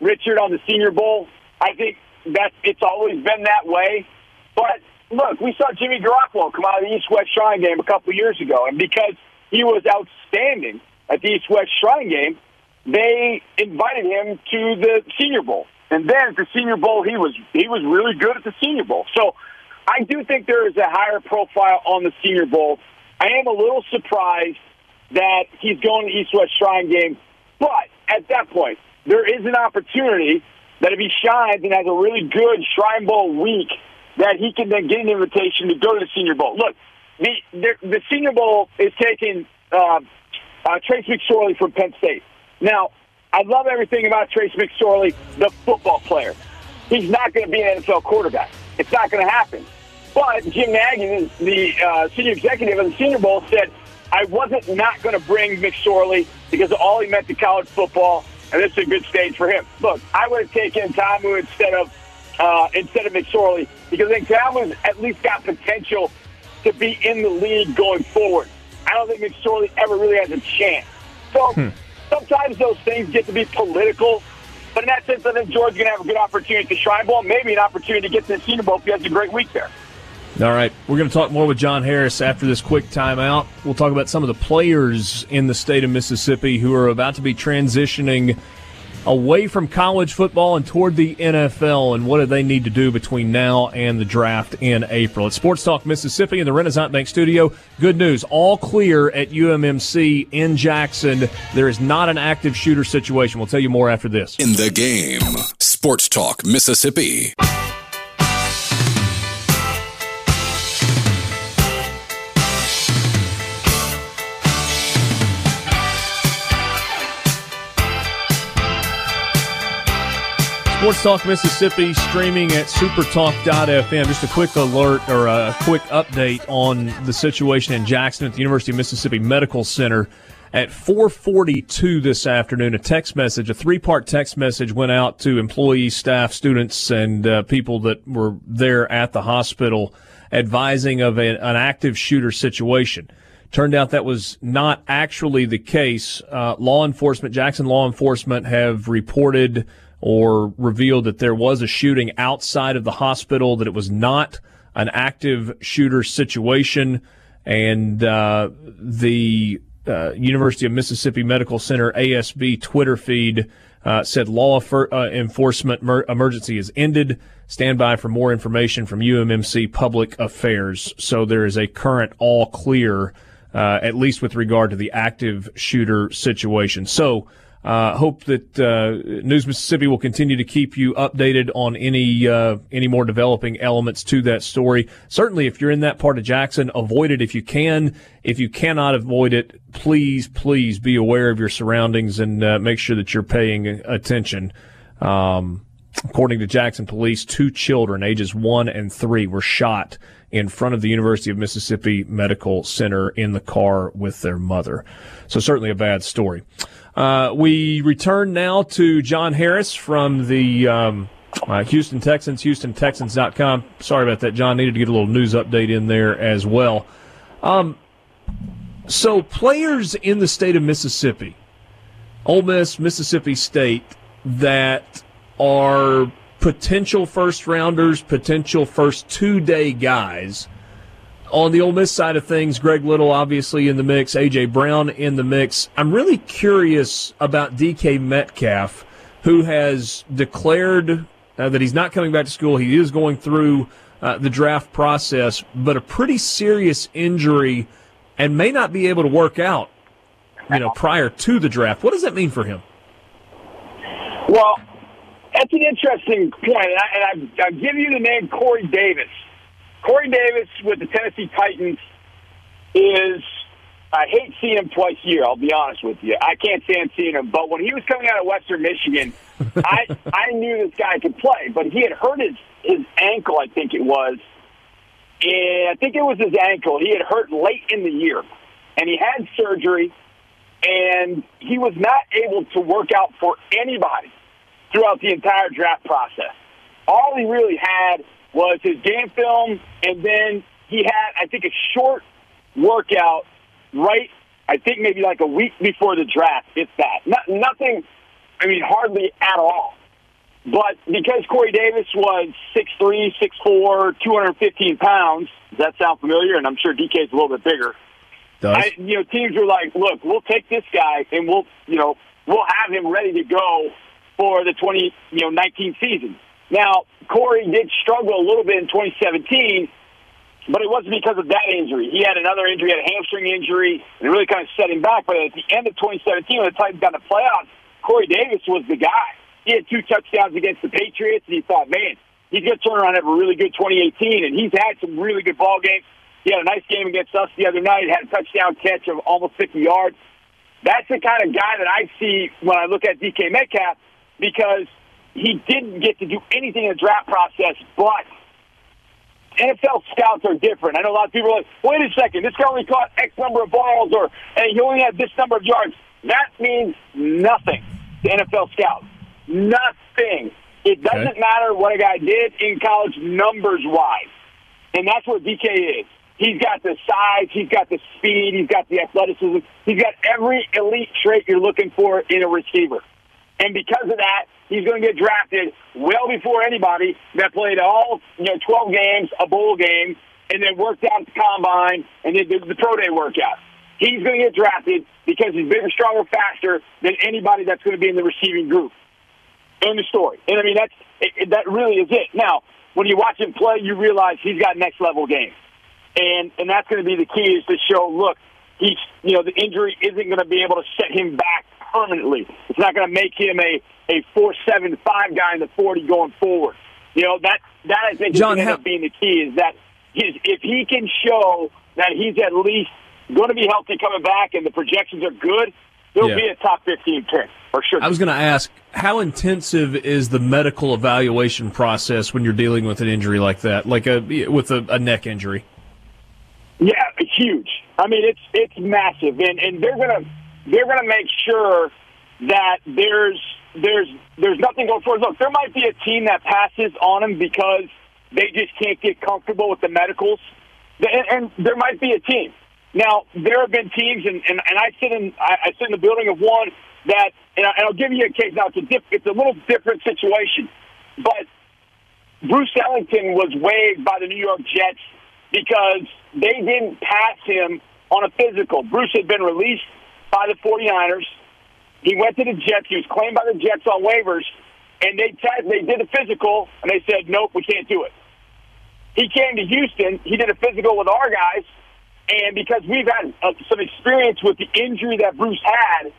Richard, on the Senior Bowl. I think that it's always been that way. But look, we saw Jimmy Garoppolo come out of the East West Shrine game a couple years ago, and because he was outstanding at the East West Shrine game, they invited him to the Senior Bowl. And then at the Senior Bowl, he was he was really good at the Senior Bowl. So I do think there is a higher profile on the Senior Bowl. I am a little surprised that he's going to East West Shrine game, but at that point, there is an opportunity that if he shines and has a really good Shrine Bowl week, that he can then get an invitation to go to the Senior Bowl. Look, the the, the Senior Bowl is taking uh, uh, Trace McSorley from Penn State. Now, I love everything about Trace McSorley, the football player. He's not going to be an NFL quarterback. It's not going to happen. But Jim Nagy, the uh, senior executive of the Senior Bowl, said, I wasn't not going to bring McSorley because of all he meant to college football, and this is a good stage for him. Look, I would have taken Ta'amu instead of uh, instead of McSorley because I think Ta'amu's at least got potential to be in the league going forward. I don't think McSorley ever really has a chance. So hmm. sometimes those things get to be political. But in that sense, I think George's going to have a good opportunity to Shrine Bowl, maybe an opportunity to get to the Senior Bowl if he has a great week there. All right. We're going to talk more with John Harris after this quick timeout. We'll talk about some of the players in the state of Mississippi who are about to be transitioning away from college football and toward the NFL, and what do they need to do between now and the draft in April? It's Sports Talk Mississippi in the Renaissance Bank Studio. Good news, all clear at UMMC in Jackson. There is not an active shooter situation. We'll tell you more after this. In the game, Sports Talk Mississippi. Sports Talk Mississippi streaming at supertalk.fm. Just a quick alert or a quick update on the situation in Jackson at the University of Mississippi Medical Center. At 4:42 this afternoon, a text message, a three-part text message went out to employees, staff, students, and uh, people that were there at the hospital, advising of a, an active shooter situation. Turned out that was not actually the case. Uh, law enforcement, Jackson law enforcement, have reported or revealed that there was a shooting outside of the hospital, that it was not an active shooter situation. And uh, the uh, University of Mississippi Medical Center ASB Twitter feed uh, said law uh, enforcement mer- emergency is ended. Stand by for more information from UMMC Public Affairs. So there is a current all clear, uh, at least with regard to the active shooter situation. So uh, hope that uh, News Mississippi will continue to keep you updated on any uh, any more developing elements to that story. Certainly, if you're in that part of Jackson, avoid it if you can. If you cannot avoid it, please, please be aware of your surroundings and uh, make sure that you're paying attention. Um, according to Jackson police, two children, ages one and three, were shot in front of the University of Mississippi Medical Center in the car with their mother. So certainly a bad story. Uh, we return now to John Harris from the um, uh, Houston Texans, HoustonTexans.com. Sorry about that, John. Needed to get a little news update in there as well. Um, so, players in the state of Mississippi, Ole Miss, Mississippi State, that are potential first rounders, potential first two day guys on the Ole Miss side of things, Greg Little obviously in the mix, AJ Brown in the mix. I'm really curious about DK Metcalf, who has declared uh, that he's not coming back to school. He is going through uh, the draft process, but a pretty serious injury and may not be able to work out, you know, prior to the draft. What does that mean for him? Well, that's an interesting point, and I, and I, I give you the name Corey Davis. Corey Davis with the Tennessee Titans is. I hate seeing him twice a year. I'll be honest with you. I can't stand seeing him. But when he was coming out of Western Michigan, I I knew this guy could play. But he had hurt his his ankle. I think it was. And I think it was his ankle. He had hurt late in the year, and he had surgery, and he was not able to work out for anybody throughout the entire draft process. All he really had was his game film, and then he had, I think, a short workout right, I think maybe like a week before the draft, if that. Not, nothing, I mean, hardly at all. But because Corey Davis was 6'3", 6'4", 215 pounds, does that sound familiar? And I'm sure DK is a little bit bigger. Does. I, you know, teams were like, look, we'll take this guy and we'll, you know, we'll have him ready to go for the 20, you know, 19 season. Now, Corey did struggle a little bit in 2017, but it wasn't because of that injury. He had another injury, had a hamstring injury, and it really kind of set him back. But at the end of 2017, when the Titans got to the playoffs, Corey Davis was the guy. He had two touchdowns against the Patriots, and he thought, man, he's going to turn around and have a really good 2018. And he's had some really good ball games. He had a nice game against us the other night. Had a touchdown catch of almost 50 yards. That's the kind of guy that I see when I look at DK Metcalf because – he didn't get to do anything in the draft process, but NFL scouts are different. I know a lot of people are like, wait a second, this guy only caught X number of balls or and he only had this number of yards. That means nothing to NFL scouts. Nothing. It doesn't okay. matter what a guy did in college numbers wise. And that's what DK is. He's got the size, he's got the speed, he's got the athleticism, he's got every elite trait you're looking for in a receiver. And because of that, he's going to get drafted well before anybody that played all you know 12 games, a bowl game, and then worked out the combine and then did the pro day workout. He's going to get drafted because he's bigger, stronger, faster than anybody that's going to be in the receiving group. End of story. And I mean, that's it, it, that really is it. Now, when you watch him play, you realize he's got next level game, and and that's going to be the key is to show. Look, he's you know the injury isn't going to be able to set him back permanently. It's not going to make him a a four seven five guy in the forty going forward. You know that that I think John, is going to end up being the key is that his, if he can show that he's at least going to be healthy coming back and the projections are good, he'll Yeah. be a top fifteen pick for sure. I was going to ask, how intensive is the medical evaluation process when you're dealing with an injury like that, like a with a, a neck injury? Yeah, huge. I mean, it's it's massive, and and they're gonna they're gonna make sure that there's there's there's nothing going forward. Look, there might be a team that passes on them because they just can't get comfortable with the medicals, and, and there might be a team. Now, there have been teams, and, and, and I sit in I, I sit in the building of one that, and, I, and I'll give you a case. Now, it's a diff, it's a little different situation, but Bruce Ellington was waived by the New York Jets because they didn't pass him on a physical. Bruce had been released by the 49ers. He went to the Jets. He was claimed by the Jets on waivers, and they te- they did a physical, and they said, nope, we can't do it. He came to Houston. He did a physical with our guys, and because we've had uh, some experience with the injury that Bruce had,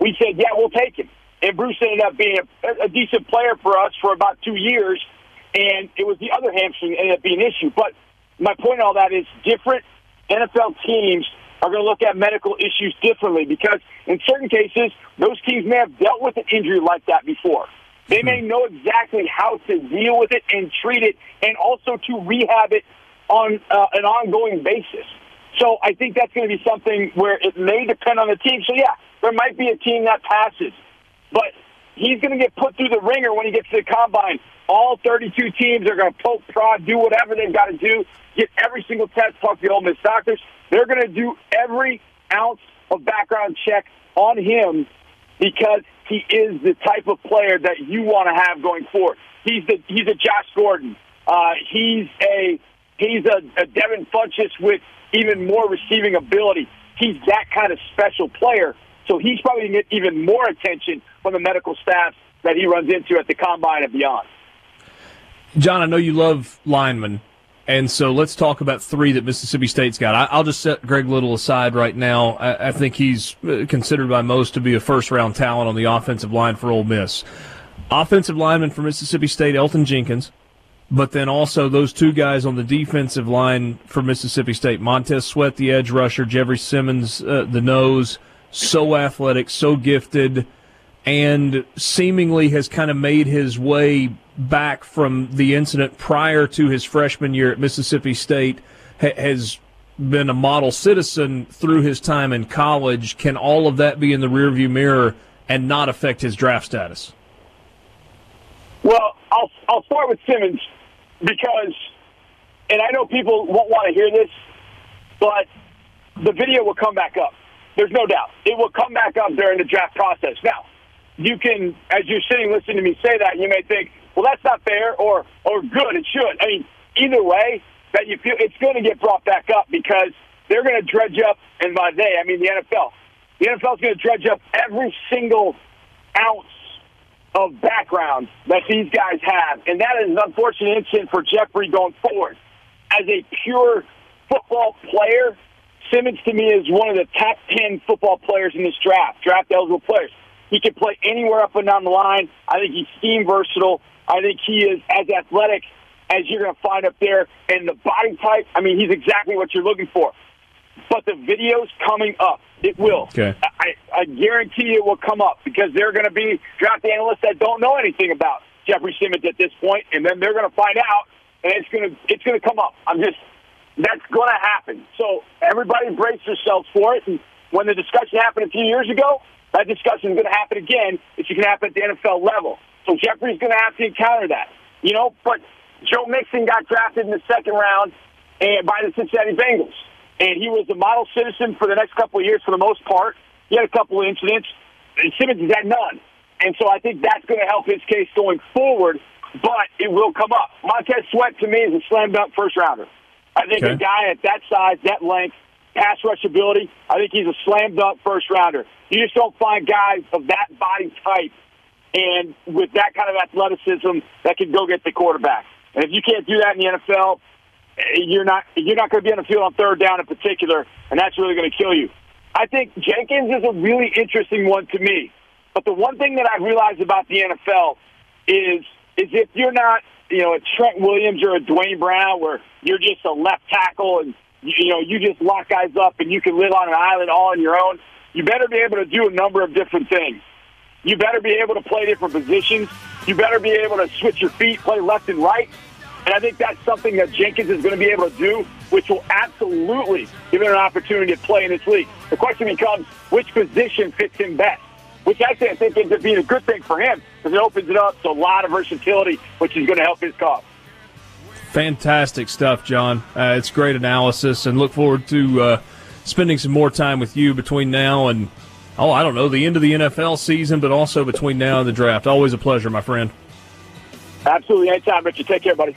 we said, yeah, we'll take him. And Bruce ended up being a, a decent player for us for about two years, and it was the other hamstring that ended up being an issue. But my point in all that is different NFL teams are going to look at medical issues differently because in certain cases, those teams may have dealt with an injury like that before. They may know exactly how to deal with it and treat it and also to rehab it on uh, an ongoing basis. So I think that's going to be something where it may depend on the team. So yeah, there might be a team that passes, but he's going to get put through the ringer when he gets to the combine. All 32 teams are going to poke, prod, do whatever they've got to do, get every single test, talk to the Ole Miss doctors. They're going to do every ounce of background check on him because he is the type of player that you want to have going forward. He's the he's a Josh Gordon. Uh, he's a he's a, a Devin Funchess with even more receiving ability. He's that kind of special player. So he's probably going to get even more attention from the medical staff that he runs into at the combine and beyond. John, I know you love linemen, and so let's talk about three that Mississippi State's got. I, I'll just set Greg Little aside right now. I, I think he's uh, considered by most to be a first round talent on the offensive line for Ole Miss. Offensive lineman for Mississippi State, Elgton Jenkins, but then also those two guys on the defensive line for Mississippi State, Montez Sweat, the edge rusher, Jeffrey Simmons, uh, the nose, so athletic, so gifted and seemingly has kind of made his way back from the incident prior to his freshman year at Mississippi State, ha- has been a model citizen through his time in college. Can all of that be in the rearview mirror and not affect his draft status? Well, I'll I'll start with Simmons because, and I know people won't want to hear this, but the video will come back up. There's no doubt it will come back up during the draft process. Now, you can, as you're sitting listening to me say that, you may think, well, that's not fair, or or good, it should. I mean, either way, that you feel it's going to get brought back up because they're going to dredge up, and by they, I mean the NFL. The NFL is going to dredge up every single ounce of background that these guys have, and that is an unfortunate incident for Jeffrey going forward. As a pure football player, Simmons to me is one of the top ten football players in this draft, draft eligible players. He can play anywhere up and down the line. I think he's scheme versatile. I think he is as athletic as you're going to find up there, and the body type. I mean, he's exactly what you're looking for. But the video's coming up. It will. Okay. I, I guarantee it will come up because there are going to be draft analysts that don't know anything about Jeffrey Simmons at this point, and then they're going to find out, and it's going to it's going to come up. I'm just that's going to happen. So everybody brace yourselves for it. And when the discussion happened a few years ago, that discussion is going to happen again. It's going to happen at the NFL level. So Jeffrey's going to have to encounter that. You know, but Joe Mixon got drafted in the second round and by the Cincinnati Bengals, and he was a model citizen for the next couple of years for the most part. He had a couple of incidents, and Simmons has had none. And so I think that's going to help his case going forward, but it will come up. Montez Sweat to me is a slam dunk first rounder. I think Okay. a guy at that size, that length, pass rush ability, I think he's a slam dunk first rounder. You just don't find guys of that body type and with that kind of athleticism that can go get the quarterback. And if you can't do that in the NFL, you're not you're not going to be on the field on third down in particular, and that's really going to kill you. I think Jenkins is a really interesting one to me. But the one thing that I realized about the NFL is is if you're not, you know, a Trent Williams or a Duane Brown, where you're just a left tackle and you know you just lock guys up and you can live on an island all on your own, you better be able to do a number of different things. You better be able to play different positions. You better be able to switch your feet, play left and right. And I think that's something that Jenkins is going to be able to do, which will absolutely give him an opportunity to play in this league. The question becomes, which position fits him best? Which actually I think ends up being a good thing for him because it opens it up to a lot of versatility, which is going to help his cause. Fantastic stuff, John. Uh, it's great analysis, and look forward to uh, spending some more time with you between now and oh, I don't know, the end of the NFL season, but also between now and the draft. Always a pleasure, my friend. Absolutely. Anytime, Richard. Take care, buddy.